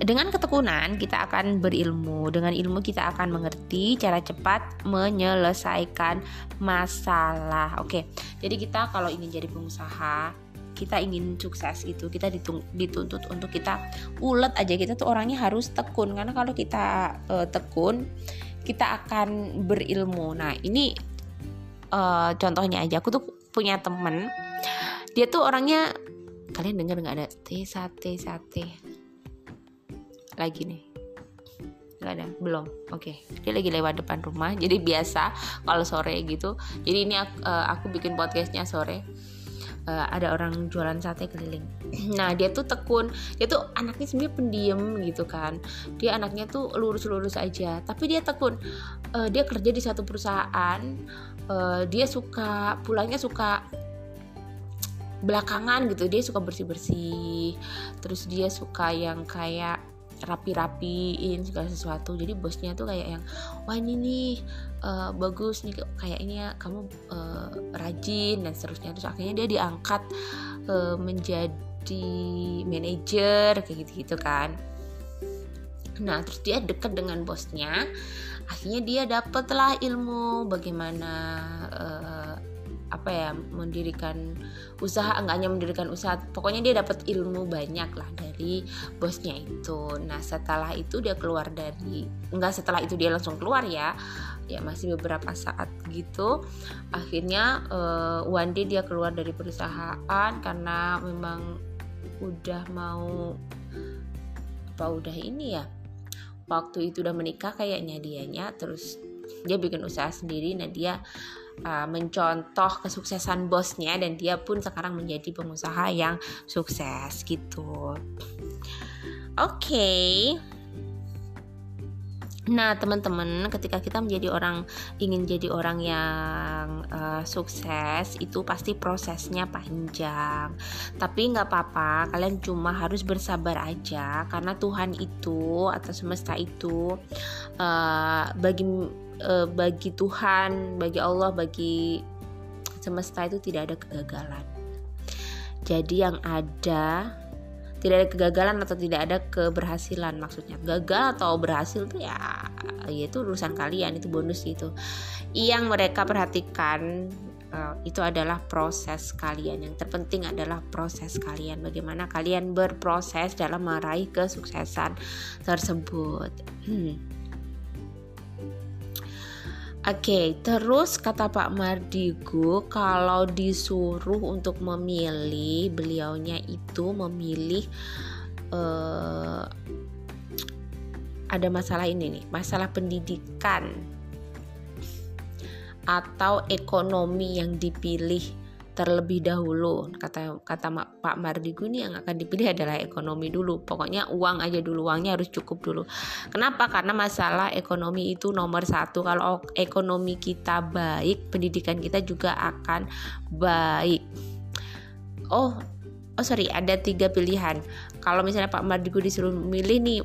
dengan ketekunan kita akan berilmu. Dengan ilmu kita akan mengerti cara cepat menyelesaikan masalah. Oke. Jadi kita kalau ingin jadi pengusaha, kita ingin sukses gitu, kita dituntut untuk kita ulet aja. Kita tuh orangnya harus tekun karena kalau kita uh, tekun, kita akan berilmu. Nah, ini uh, contohnya aja. Aku tuh punya temen, dia tuh orangnya kalian dengar nggak ada T sate sate lagi nih. Nggak ada? Belum? Oke. Okay. dia lagi lewat depan rumah jadi biasa kalau sore gitu. Jadi ini aku, uh, eh, aku bikin podcastnya sore. Uh, ada orang jualan sate keliling. Nah dia tuh tekun. Dia tuh anaknya sebenarnya pendiam gitu kan. Dia anaknya tuh lurus-lurus aja. Tapi dia tekun. Uh, dia kerja di satu perusahaan. Uh, dia suka pulangnya suka belakangan gitu. Dia suka bersih-bersih. Terus dia suka yang kayak rapi-rapiin segala sesuatu. Jadi bosnya tuh kayak yang wah ini nih uh, bagus nih. Kayaknya kamu uh, rajin dan seterusnya. Terus akhirnya dia diangkat uh, menjadi manajer kayak gitu gitu kan. Nah terus dia dekat dengan bosnya. Akhirnya dia dapatlah ilmu bagaimana uh, apa ya mendirikan usaha enggak hanya mendirikan usaha pokoknya dia dapat ilmu banyak lah dari bosnya itu. Nah setelah itu dia keluar dari enggak setelah itu dia langsung keluar ya ya masih beberapa saat gitu. Akhirnya uh, one day dia keluar dari perusahaan karena memang udah mau apa udah ini ya waktu itu udah menikah kayaknya dianya terus dia bikin usaha sendiri. Nah dia uh, mencontoh kesuksesan bosnya dan dia pun sekarang menjadi pengusaha yang sukses gitu. Oke. Okay. Nah, teman-teman, ketika kita menjadi orang ingin jadi orang yang uh, sukses, itu pasti prosesnya panjang. Tapi nggak apa-apa, kalian cuma harus bersabar aja, karena Tuhan itu atau semesta itu uh, bagi uh, bagi Tuhan, bagi Allah, bagi semesta itu tidak ada kegagalan. Jadi yang ada tidak ada kegagalan atau tidak ada keberhasilan maksudnya. Gagal atau berhasil tuh ya itu urusan kalian itu bonus itu. Yang mereka perhatikan uh, itu adalah proses kalian. Yang terpenting adalah proses kalian. Bagaimana kalian berproses dalam meraih kesuksesan tersebut. Hmm. Oke, okay, terus kata Pak Mardigu, kalau disuruh untuk memilih, beliaunya itu memilih uh, ada masalah ini nih, masalah pendidikan atau ekonomi yang dipilih terlebih dahulu. Kata kata Pak Mardigu ini yang akan dipilih adalah ekonomi dulu. Pokoknya uang aja dulu uangnya harus cukup dulu. Kenapa? Karena masalah ekonomi itu nomor satu. Kalau ekonomi kita baik pendidikan kita juga akan baik. Oh oh sorry ada tiga pilihan. Kalau misalnya Pak Mardigu disuruh milih nih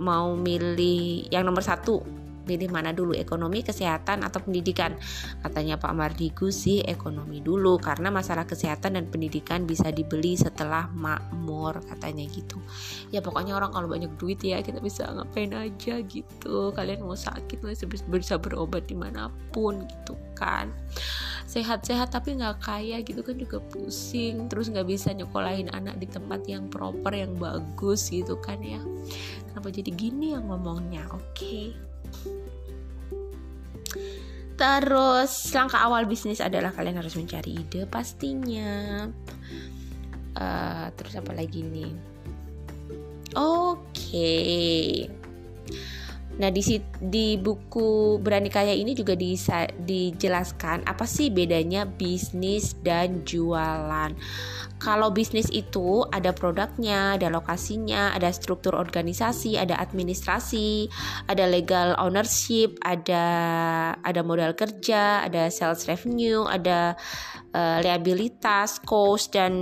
mau milih yang nomor satu pilih mana dulu? Ekonomi kesehatan atau pendidikan? Katanya Pak Mardigu sih ekonomi dulu karena masalah kesehatan dan pendidikan bisa dibeli setelah makmur katanya gitu. Ya pokoknya orang kalau banyak duit ya kita bisa ngapain aja gitu. Kalian mau sakit masih bisa berobat di mana pun gitu kan. Sehat-sehat tapi nggak kaya gitu kan juga pusing. Terus nggak bisa nyekolahin anak di tempat yang proper yang bagus gitu kan ya. Kenapa jadi gini yang ngomongnya? Oke. okay. Terus langkah awal bisnis adalah kalian harus mencari ide pastinya. Uh, terus apa lagi nih? Oke. Okay. Nah di di buku berani kaya ini juga disa, dijelaskan apa sih bedanya bisnis dan jualan. Kalau bisnis itu ada produknya, ada lokasinya, ada struktur organisasi, ada administrasi, ada legal ownership, ada ada modal kerja, ada sales revenue, ada uh, liabilitas, cost dan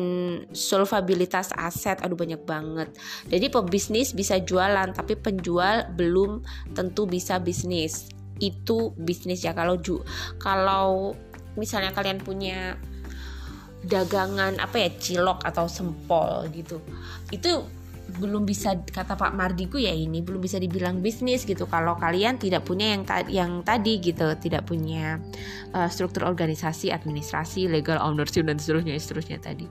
solvabilitas aset. Aduh banyak banget. Jadi pebisnis bisa jualan, tapi penjual belum tentu bisa bisnis. Itu bisnis ya kalau ju kalau misalnya kalian punya dagangan apa ya cilok atau sempol gitu. Itu belum bisa kata Pak Mardiku ya ini belum bisa dibilang bisnis gitu. Kalau kalian tidak punya yang ta yang tadi gitu tidak punya uh, struktur organisasi administrasi legal ownership dan seterusnya seterusnya tadi.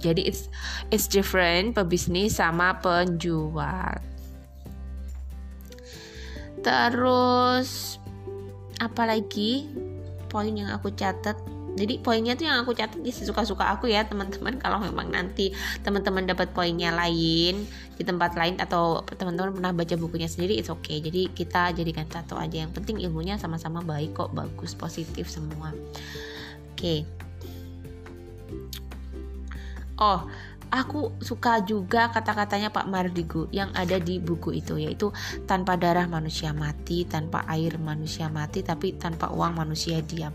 Jadi it's it's different pebisnis sama penjual. Terus apalagi poin yang aku catat jadi poinnya tuh yang aku catat di sesuka-suka aku ya teman-teman. Kalau memang nanti teman-teman dapat poinnya lain di tempat lain atau teman-teman pernah baca bukunya sendiri it's okay. Jadi kita jadikan satu aja. Yang penting ilmunya sama-sama baik kok bagus positif semua. Oke. Okay. oh aku suka juga kata-katanya Pak Mardigu yang ada di buku itu yaitu tanpa darah manusia mati, tanpa air manusia mati, tapi tanpa uang manusia diam.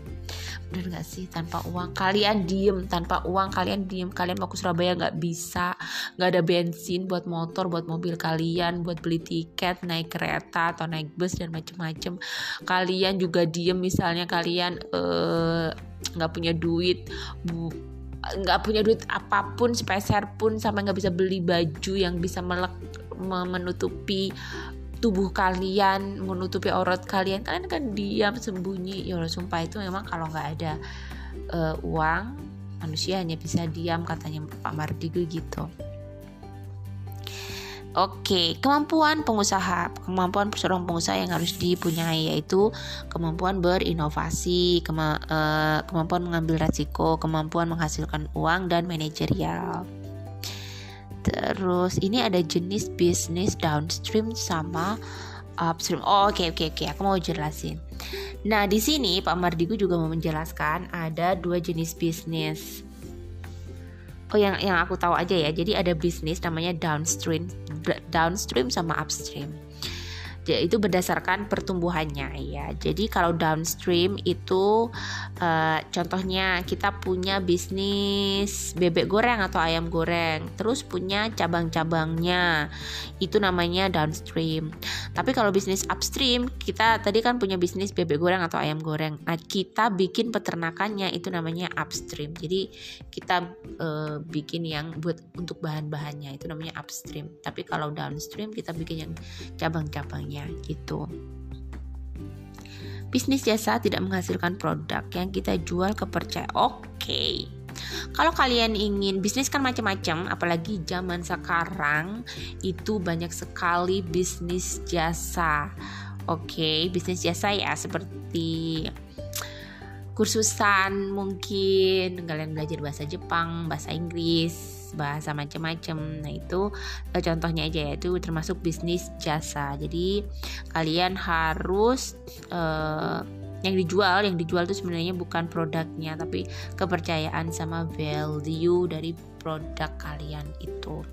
Bener gak sih tanpa uang kalian diem, tanpa uang kalian diem, kalian mau ke Surabaya nggak bisa, nggak ada bensin buat motor, buat mobil kalian, buat beli tiket, naik kereta atau naik bus dan macem-macem. Kalian juga diem misalnya kalian eh, nggak uh, punya duit nggak punya duit apa pun sepeser pun sampai nggak bisa beli baju yang bisa melek menutupi tubuh kalian menutupi aurat kalian. Kalian kan diam sembunyi. Ya Allah sumpah itu memang kalau nggak ada uh, uang manusia hanya bisa diam katanya Pak Mardigu gitu Oke, kemampuan pengusaha, kemampuan seorang pengusaha yang harus dipunyai yaitu kemampuan berinovasi, kema uh, kemampuan mengambil resiko, kemampuan menghasilkan uang dan manajerial. Terus ini ada jenis bisnis downstream sama upstream. Oh, oke okay, oke okay, oke, okay. aku mau jelasin. Nah, di sini Pak Mardigu juga mau menjelaskan ada dua jenis bisnis oh yang yang aku tahu aja ya. Jadi ada bisnis namanya downstream downstream sama upstream itu berdasarkan pertumbuhannya ya. Jadi kalau downstream itu uh, contohnya kita punya bisnis bebek goreng atau ayam goreng, terus punya cabang-cabangnya. Itu namanya downstream. Tapi kalau bisnis upstream, kita tadi kan punya bisnis bebek goreng atau ayam goreng. Nah, kita bikin peternakannya itu namanya upstream. Jadi kita uh, bikin yang buat untuk bahan-bahannya itu namanya upstream. Tapi kalau downstream kita bikin yang cabang-cabangnya gitu. Bisnis jasa tidak menghasilkan produk yang kita jual kepercayaan. Oke. Okay. Kalau kalian ingin bisnis kan macam-macam, apalagi zaman sekarang itu banyak sekali bisnis jasa. Oke, okay, bisnis jasa ya seperti kursusan mungkin kalian belajar bahasa Jepang, bahasa Inggris, bahasa macam-macam. Nah, itu uh, contohnya aja ya itu termasuk bisnis jasa. Jadi kalian harus uh, yang dijual, yang dijual itu sebenarnya bukan produknya tapi kepercayaan sama value dari produk kalian itu.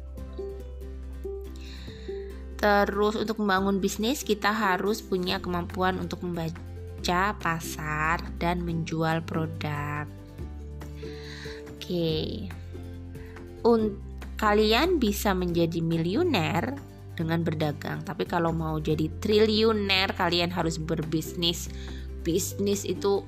Terus untuk membangun bisnis kita harus punya kemampuan untuk membaca pasar dan menjual produk. Oke. Okay un kalian bisa menjadi miliuner dengan berdagang. Tapi kalau mau jadi triliuner, kalian harus berbisnis. Bisnis itu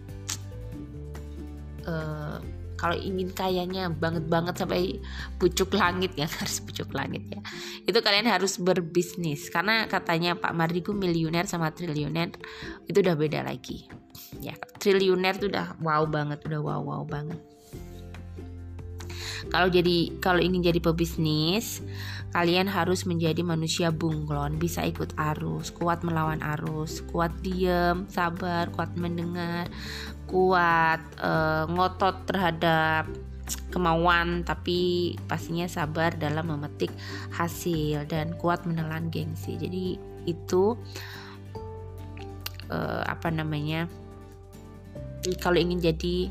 uh, kalau ingin kayanya banget banget sampai pucuk langit ya harus pucuk langit ya. Itu kalian harus berbisnis karena katanya Pak Mardiku miliuner sama triliuner itu udah beda lagi. Ya, triliuner tuh udah wow banget, udah wow wow banget kalau jadi kalau ingin jadi pebisnis kalian harus menjadi manusia bunglon. Bisa ikut arus kuat melawan arus kuat diem sabar kuat mendengar kuat uh, ngotot terhadap kemauan tapi pastinya sabar dalam memetik hasil dan kuat menelan gengsi. Jadi itu uh, apa namanya kalau ingin jadi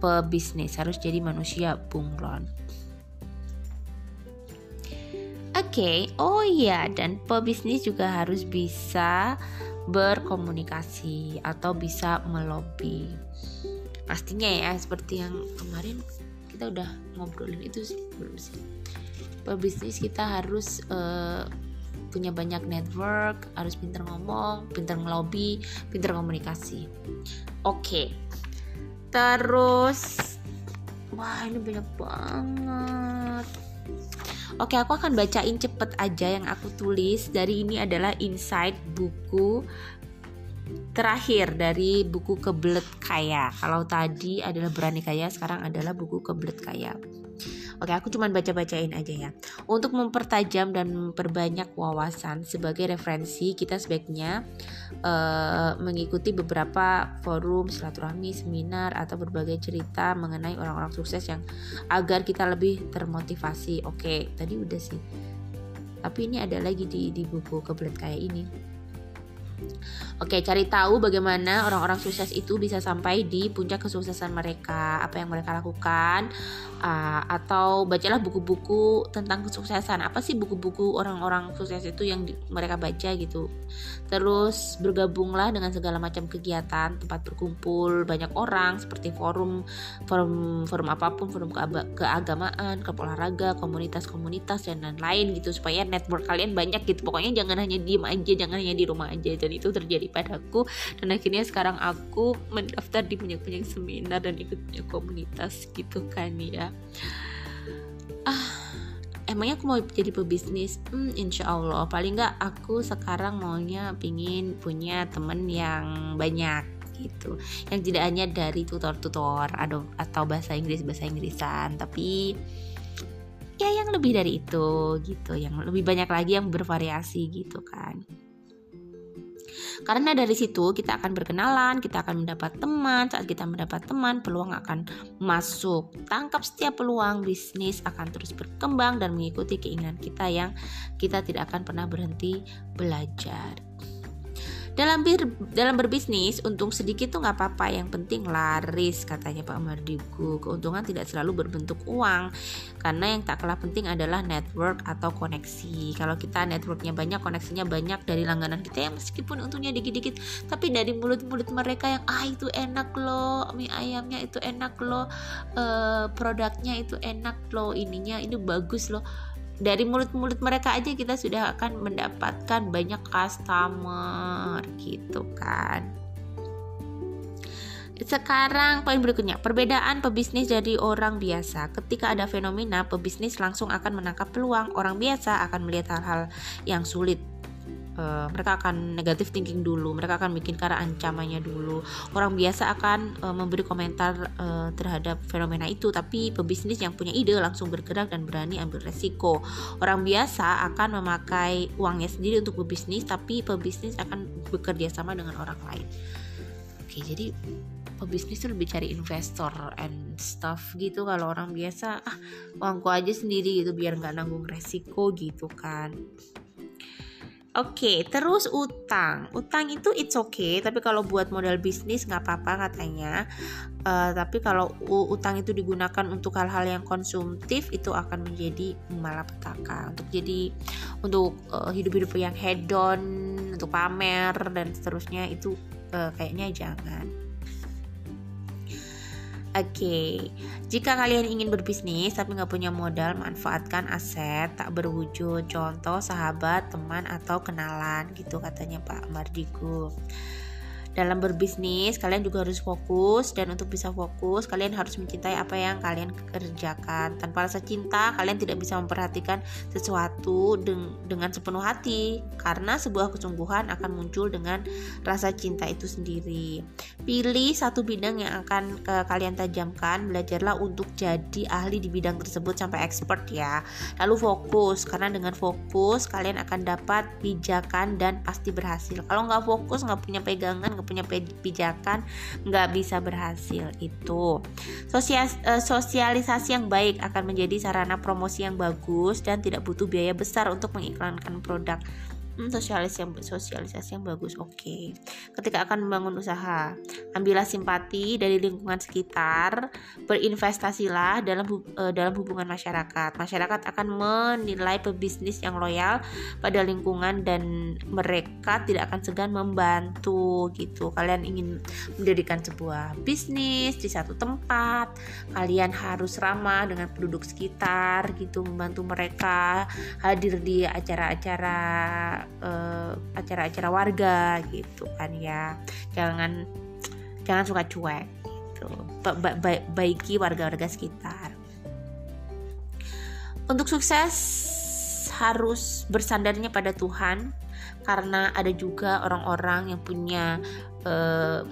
pebisnis harus jadi manusia bunglon. Oke, okay. oh iya dan pebisnis juga harus bisa berkomunikasi atau bisa melobi. Pastinya ya seperti yang kemarin kita udah ngobrolin itu sih belum sih. Pebisnis kita harus uh, punya banyak network, harus pinter ngomong, pinter ngelobi, pinter komunikasi. Oke. Okay. Terus wah ini banyak banget. Oke, aku akan bacain cepet aja yang aku tulis. Dari ini adalah insight buku terakhir dari buku Kebelet Kaya. Kalau tadi adalah Berani Kaya, sekarang adalah buku Kebelet Kaya. Oke, aku cuma baca-bacain aja ya. Untuk mempertajam dan memperbanyak wawasan sebagai referensi, kita sebaiknya uh, mengikuti beberapa forum, silaturahmi, seminar atau berbagai cerita mengenai orang-orang sukses yang agar kita lebih termotivasi. Oke, tadi udah sih. Tapi ini ada lagi di di buku kebelet kayak ini. Oke, cari tahu bagaimana orang-orang sukses itu bisa sampai di puncak kesuksesan mereka, apa yang mereka lakukan, uh, atau bacalah buku-buku tentang kesuksesan. Apa sih buku-buku orang-orang sukses itu yang di, mereka baca gitu. Terus bergabunglah dengan segala macam kegiatan, tempat berkumpul banyak orang seperti forum, forum, forum apa pun, forum keagamaan, keolahraga, komunitas-komunitas dan lain-lain gitu supaya network kalian banyak gitu. Pokoknya jangan hanya diem aja, jangan hanya di rumah aja. Dan itu terjadi padaku dan akhirnya sekarang aku mendaftar di banyak-banyak seminar dan ikut banyak komunitas gitu kan ya ah emangnya aku mau jadi pebisnis? Hmm, insya Allah. Paling nggak aku sekarang maunya pingin punya temen yang banyak gitu. Yang tidak hanya dari tutor-tutor atau bahasa Inggris bahasa Inggrisan tapi ya yang lebih dari itu gitu. Yang lebih banyak lagi yang bervariasi gitu kan karena dari situ kita akan berkenalan, kita akan mendapat teman. Saat kita mendapat teman, peluang akan masuk. Tangkap setiap peluang, bisnis akan terus berkembang dan mengikuti keinginan kita yang kita tidak akan pernah berhenti belajar. Dalam bir, dalam berbisnis, untung sedikit tuh nggak apa-apa. Yang penting laris, katanya Pak Mardigu. Keuntungan tidak selalu berbentuk uang, karena yang tak kalah penting adalah network atau koneksi. Kalau kita networknya banyak, koneksinya banyak dari langganan kita ya meskipun untungnya dikit-dikit, tapi dari mulut-mulut mereka yang ah itu enak loh, mie ayamnya itu enak loh, uh, produknya itu enak loh, ininya ini bagus loh dari mulut-mulut mereka aja kita sudah akan mendapatkan banyak customer gitu kan sekarang poin berikutnya, perbedaan pebisnis dari orang biasa. Ketika ada fenomena, pebisnis langsung akan menangkap peluang. Orang biasa akan melihat hal-hal yang sulit uh, mereka akan negatif thinking dulu mereka akan bikin karena ancamannya dulu. Orang biasa akan uh, memberi komentar uh, terhadap fenomena itu tapi pebisnis yang punya ide langsung bergerak dan berani ambil resiko. Orang biasa akan memakai uangnya sendiri untuk berbisnis tapi pebisnis akan bekerja sama dengan orang lain. Oke jadi pebisnis tuh lebih cari investor and stuff gitu. Kalau orang biasa ah uangku aja sendiri gitu biar nggak nanggung resiko gitu kan Oke, okay, terus utang. Utang itu it's okay, tapi kalau buat modal bisnis nggak apa-apa katanya. Uh, tapi kalau utang itu digunakan untuk hal-hal yang konsumtif itu akan menjadi malapetaka. Untuk jadi untuk uh, hidup-hidup yang hedon, untuk pamer dan seterusnya itu uh, kayaknya jangan. Oke, okay. jika kalian ingin berbisnis tapi nggak punya modal, manfaatkan aset tak berwujud, contoh sahabat, teman atau kenalan gitu katanya Pak Mardigu dalam berbisnis kalian juga harus fokus dan untuk bisa fokus kalian harus mencintai apa yang kalian kerjakan. Tanpa rasa cinta kalian tidak bisa memperhatikan sesuatu deng dengan sepenuh hati karena sebuah kesungguhan akan muncul dengan rasa cinta itu sendiri. Pilih satu bidang yang akan ke kalian tajamkan belajarlah untuk jadi ahli di bidang tersebut sampai expert ya. Lalu fokus karena dengan fokus kalian akan dapat pijakan dan pasti berhasil. Kalau nggak fokus nggak punya pegangan nggak punya pijakan nggak bisa berhasil itu. Eh, sosialisasi yang baik akan menjadi sarana promosi yang bagus dan tidak butuh biaya besar untuk mengiklankan produk hmm, sosialis yang sosialisasi yang bagus oke okay. ketika akan membangun usaha ambillah simpati dari lingkungan sekitar berinvestasilah dalam uh, dalam hubungan masyarakat masyarakat akan menilai pebisnis yang loyal pada lingkungan dan mereka tidak akan segan membantu gitu kalian ingin mendirikan sebuah bisnis di satu tempat kalian harus ramah dengan penduduk sekitar gitu membantu mereka hadir di acara-acara uh, acara-acara warga gitu kan ya. Jangan jangan suka cuek gitu. Ba ba ba baiki warga-warga sekitar. Untuk sukses harus bersandarnya pada Tuhan. Karena ada juga orang-orang yang punya uh,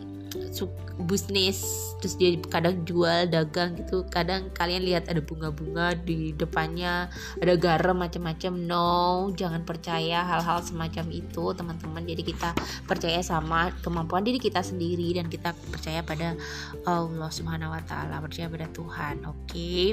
bisnis terus dia kadang jual dagang gitu. Kadang kalian lihat ada bunga-bunga di depannya ada garam macam-macam. No jangan percaya hal-hal semacam itu teman-teman. Jadi kita percaya sama kemampuan diri kita sendiri dan kita percaya pada Allah Subhanahu wa taala percaya pada Tuhan. Oke. okay?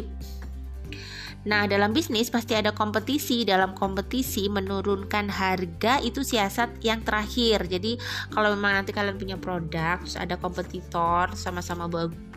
Nah, dalam bisnis pasti ada kompetisi. Dalam kompetisi menurunkan harga itu siasat yang terakhir. Jadi, kalau memang nanti kalian punya produk, terus ada kompetitor sama-sama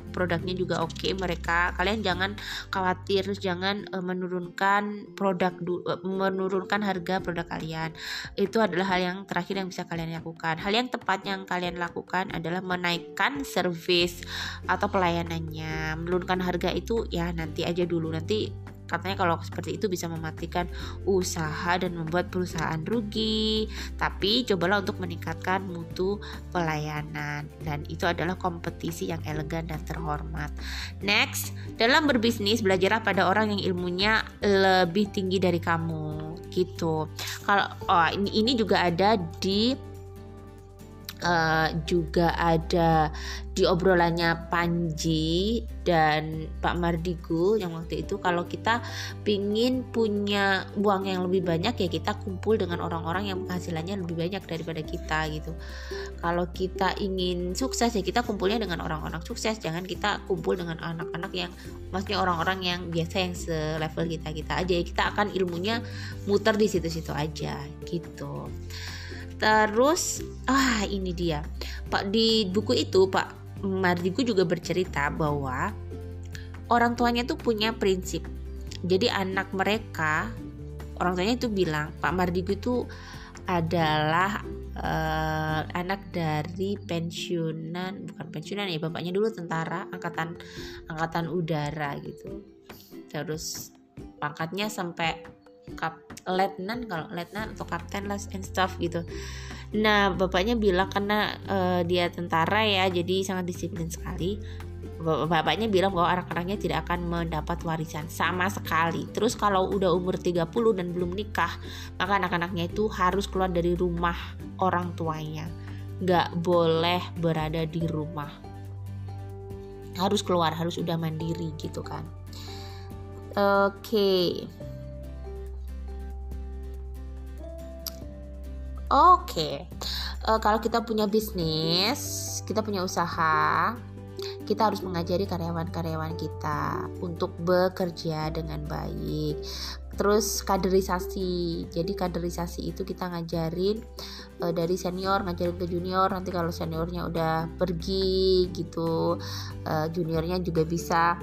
produknya juga oke okay, mereka kalian jangan khawatir jangan uh, menurunkan produk uh, menurunkan harga produk kalian itu adalah hal yang terakhir yang bisa kalian lakukan hal yang tepat yang kalian lakukan adalah menaikkan service atau pelayanannya menurunkan harga itu ya nanti aja dulu nanti Katanya kalau seperti itu bisa mematikan usaha dan membuat perusahaan rugi. Tapi cobalah untuk meningkatkan mutu pelayanan dan itu adalah kompetisi yang elegan dan terhormat. Next, dalam berbisnis belajarlah pada orang yang ilmunya lebih tinggi dari kamu gitu. Kalau oh ini ini juga ada di uh, juga ada di obrolannya Panji dan Pak Mardigu yang waktu itu kalau kita pingin punya uang yang lebih banyak ya kita kumpul dengan orang-orang yang penghasilannya lebih banyak daripada kita gitu. Kalau kita ingin sukses ya kita kumpulnya dengan orang-orang sukses. Jangan kita kumpul dengan anak-anak yang maksudnya orang-orang yang biasa yang selevel kita kita aja. Kita akan ilmunya muter di situ-situ aja gitu Terus ah ini dia. Pak di buku itu Pak Mardigu juga bercerita bahwa orang tuanya tuh punya prinsip. Jadi anak mereka orang tuanya itu bilang Pak Mardigu itu adalah uh, anak dari pensiunan bukan pensiunan ya bapaknya dulu tentara angkatan angkatan udara gitu terus pangkatnya sampai kap letnan kalau letnan atau kapten lah and stuff gitu nah bapaknya bilang karena uh, dia tentara ya jadi sangat disiplin sekali bapaknya bilang bahwa anak-anaknya tidak akan mendapat warisan sama sekali. Terus kalau udah umur 30 dan belum nikah, maka anak-anaknya itu harus keluar dari rumah orang tuanya. Gak boleh berada di rumah. Harus keluar, harus udah mandiri gitu kan. Oke. Okay. Oke, okay. uh, eh, kalau kita punya bisnis, kita punya usaha, kita harus mengajari karyawan-karyawan kita untuk bekerja dengan baik. Terus kaderisasi, jadi kaderisasi itu kita ngajarin uh, dari senior ngajarin ke junior. Nanti kalau seniornya udah pergi gitu, uh, juniornya juga bisa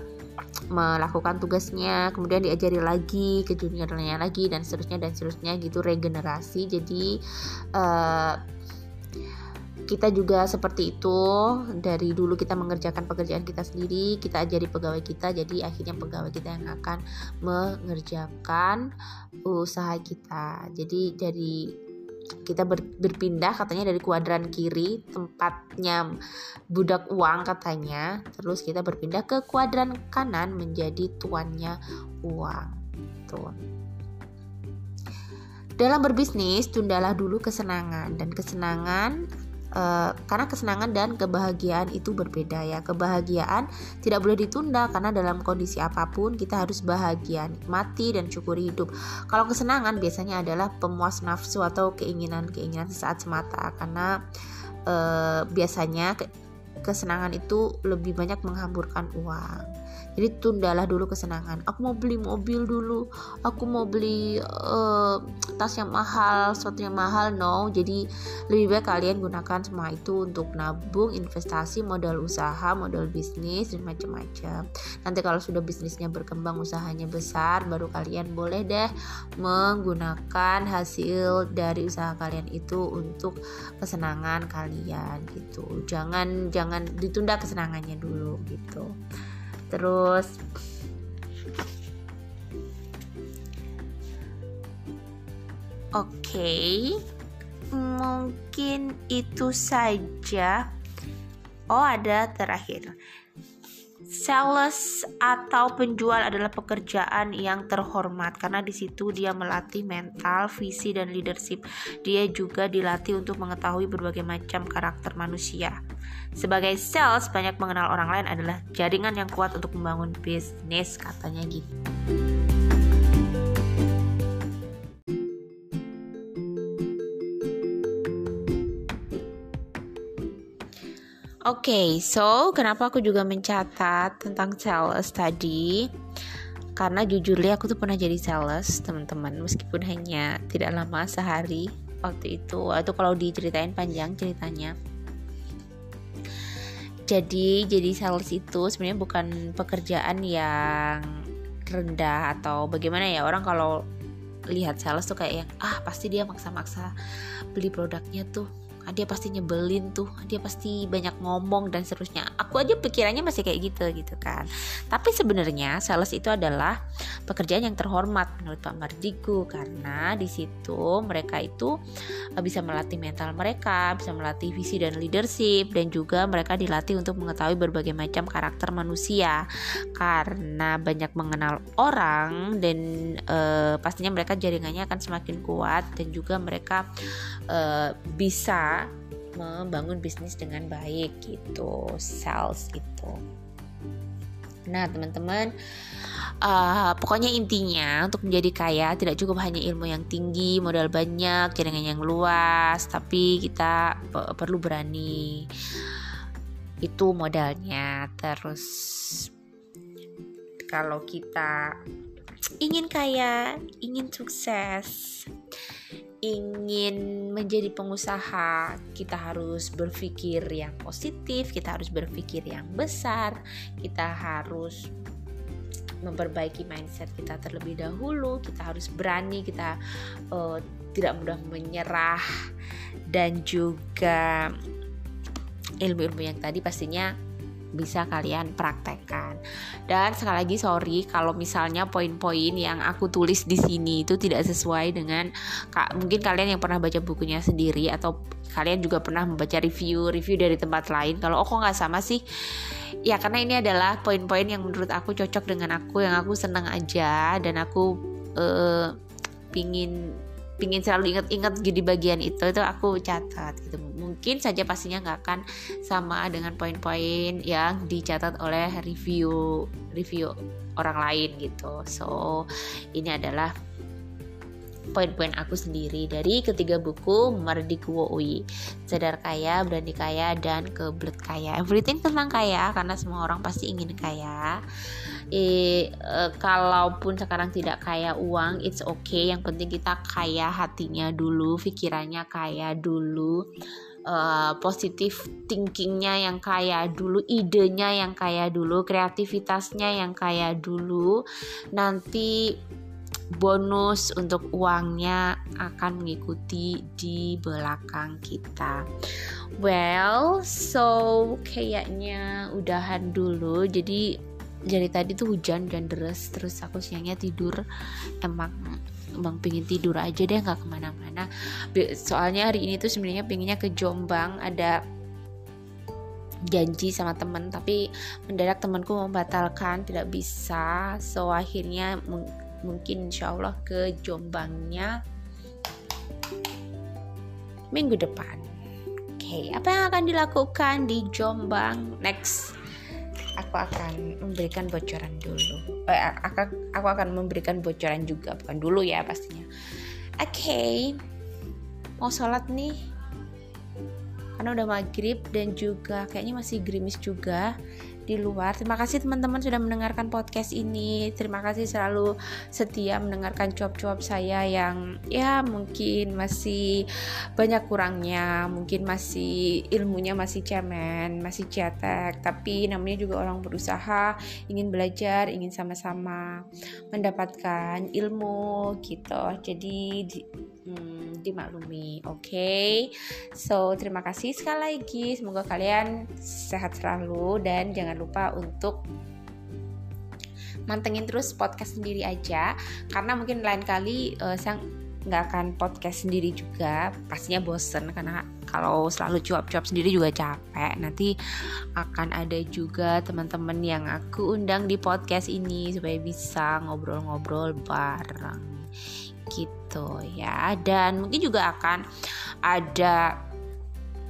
melakukan tugasnya kemudian diajari lagi ke juniornya lagi dan seterusnya dan seterusnya gitu regenerasi. Jadi uh, kita juga seperti itu. Dari dulu kita mengerjakan pekerjaan kita sendiri kita ajari pegawai kita jadi akhirnya pegawai kita yang akan mengerjakan usaha kita. Jadi dari kita ber, berpindah katanya dari kuadran kiri tempatnya budak uang katanya. Terus kita berpindah ke kuadran kanan menjadi tuannya uang. Tuh. Dalam berbisnis tundalah dulu kesenangan. Dan kesenangan Eh, karena kesenangan dan kebahagiaan itu berbeda ya. Kebahagiaan tidak boleh ditunda karena dalam kondisi apa pun kita harus bahagia nikmati dan syukuri hidup. Kalau kesenangan biasanya adalah pemuas nafsu atau keinginan-keinginan sesaat semata. Karena uh, biasanya ke, kesenangan itu lebih banyak menghamburkan uang jadi tundalah dulu kesenangan. Aku mau beli mobil dulu. Aku mau beli uh, tas yang mahal sesuatu yang mahal no. Jadi lebih baik kalian gunakan semua itu untuk nabung investasi modal usaha modal bisnis dan macam-macam. Nanti kalau sudah bisnisnya berkembang usahanya besar baru kalian boleh deh menggunakan hasil dari usaha kalian itu untuk kesenangan kalian gitu. Jangan jangan ditunda kesenangannya dulu gitu terus oke okay. mungkin itu saja oh ada terakhir Sales atau penjual adalah pekerjaan yang terhormat karena di situ dia melatih mental, visi dan leadership. Dia juga dilatih untuk mengetahui berbagai macam karakter manusia. Sebagai sales, banyak mengenal orang lain adalah jaringan yang kuat untuk membangun bisnis, katanya gitu. Okay, so kenapa aku juga mencatat tentang sales tadi? Karena jujur li aku tuh pernah jadi sales, teman-teman, meskipun hanya tidak lama sehari waktu itu. Atau kalau diceritain panjang ceritanya. Jadi, jadi sales itu sebenarnya bukan pekerjaan yang rendah atau bagaimana ya orang kalau lihat sales tuh kayak yang ah pasti dia maksa-maksa beli produknya tuh dia pasti nyebelin tuh. Dia pasti banyak ngomong dan seterusnya. Aku aja pikirannya masih kayak gitu gitu kan. Tapi sebenarnya sales itu adalah pekerjaan yang terhormat menurut Pak Mardigu karena di situ mereka itu eh, bisa melatih mental mereka bisa melatih visi dan leadership dan juga mereka dilatih untuk mengetahui berbagai macam karakter manusia. Karena banyak mengenal orang dan e, pastinya mereka jaringannya akan semakin kuat dan juga mereka e, bisa membangun bisnis dengan baik gitu sales itu nah teman-teman uh, pokoknya intinya untuk menjadi kaya tidak cukup hanya ilmu yang tinggi modal banyak jaringan yang luas tapi kita perlu berani. Itu modalnya. Terus kalau kita ingin kaya ingin sukses ingin menjadi pengusaha, kita harus berpikir yang positif, kita harus berpikir yang besar, kita harus memperbaiki mindset kita terlebih dahulu, kita harus berani, kita uh, tidak mudah menyerah dan juga ilmu-ilmu yang tadi pastinya bisa kalian praktekkan. Dan sekali lagi sorry kalau misalnya poin-poin yang aku tulis di sini itu tidak sesuai dengan kak mungkin kalian yang pernah baca bukunya sendiri atau kalian juga pernah membaca review review dari tempat lain. Kalau oh kok nggak sama sih? Ya karena ini adalah poin-poin yang menurut aku cocok dengan aku yang aku senang aja dan aku uh, pingin pingin selalu ingat-ingat di bagian itu itu aku catat gitu. Mungkin saja pastinya nggak akan sama dengan poin-poin yang dicatat oleh review review orang lain gitu. So ini adalah poin-poin aku sendiri dari ketiga buku Mardikuwo Ui Sadar Kaya, Berani Kaya, dan Kebelet Kaya. Everything tentang kaya karena semua orang pasti ingin kaya eh, eh, kalaupun sekarang tidak kaya uang it's okay yang penting kita kaya hatinya dulu pikirannya kaya dulu uh, positif thinkingnya yang kaya dulu, idenya yang kaya dulu, kreativitasnya yang kaya dulu. Nanti bonus untuk uangnya akan mengikuti di belakang kita. Well, so kayaknya udahan dulu. Jadi dari tadi tuh hujan dan deras terus aku siangnya tidur emang emang pingin tidur aja deh nggak ke mana-mana. Soalnya hari ini tuh sebenarnya pinginnya ke Jombang ada janji sama temen tapi mendadak temanku membatalkan tidak bisa. So akhirnya mungkin insya Allah ke Jombangnya minggu depan. Oke okay, apa yang akan dilakukan di Jombang? Next aku akan memberikan bocoran dulu. Eh, aku, aku akan memberikan bocoran juga bukan dulu ya pastinya. Oke okay. mau sholat nih? Karena udah maghrib dan juga kayaknya masih gerimis juga di luar. Terima kasih teman-teman sudah mendengarkan podcast ini. Terima kasih selalu setia mendengarkan cuap-cuap saya yang ya mungkin masih banyak kurangnya, mungkin masih ilmunya masih cemen, masih cetek, tapi namanya juga orang berusaha, ingin belajar, ingin sama-sama mendapatkan ilmu gitu. Jadi di, hmm, dimaklumi. Oke. Okay? so terima kasih sekali lagi. Semoga kalian sehat selalu dan jangan lupa untuk mantengin terus podcast sendiri aja. Karena mungkin lain kali uh, saya nggak akan podcast sendiri juga. Pastinya bosen karena kalau selalu cuap-cuap sendiri juga capek. Nanti akan ada juga teman-teman yang aku undang di podcast ini supaya bisa ngobrol-ngobrol bareng gitu ya. Dan mungkin juga akan ada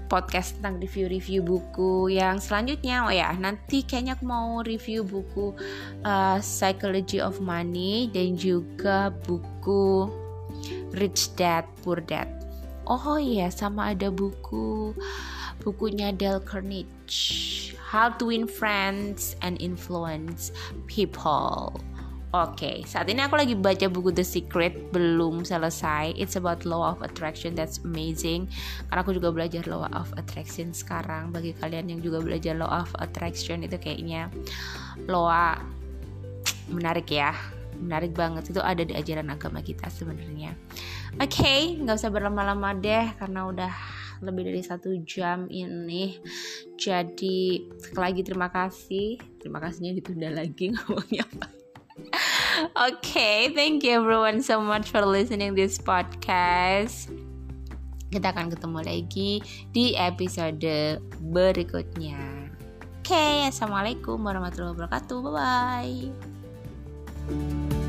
podcast tentang review-review buku yang selanjutnya. Oh ya nanti kayaknya aku mau review buku uh, Psychology of Money dan juga buku Rich Dad Poor Dad. Oh iya sama ada buku bukunya Dale Carnegie How to Win Friends and Influence People Oke, okay, saat ini aku lagi baca buku The Secret, belum selesai. It's about law of attraction, that's amazing. Karena aku juga belajar law of attraction sekarang. Bagi kalian yang juga belajar law of attraction itu kayaknya law menarik ya, menarik banget. Itu ada di ajaran agama kita sebenarnya. Oke, okay, nggak usah berlama-lama deh, karena udah lebih dari satu jam ini. Jadi sekali lagi terima kasih. Terima kasihnya ditunda lagi ngomongnya apa okay, thank you everyone so much for listening this podcast. Kita akan ketemu lagi di episode berikutnya. Oke, okay, assalamualaikum warahmatullahi wabarakatuh. Bye bye.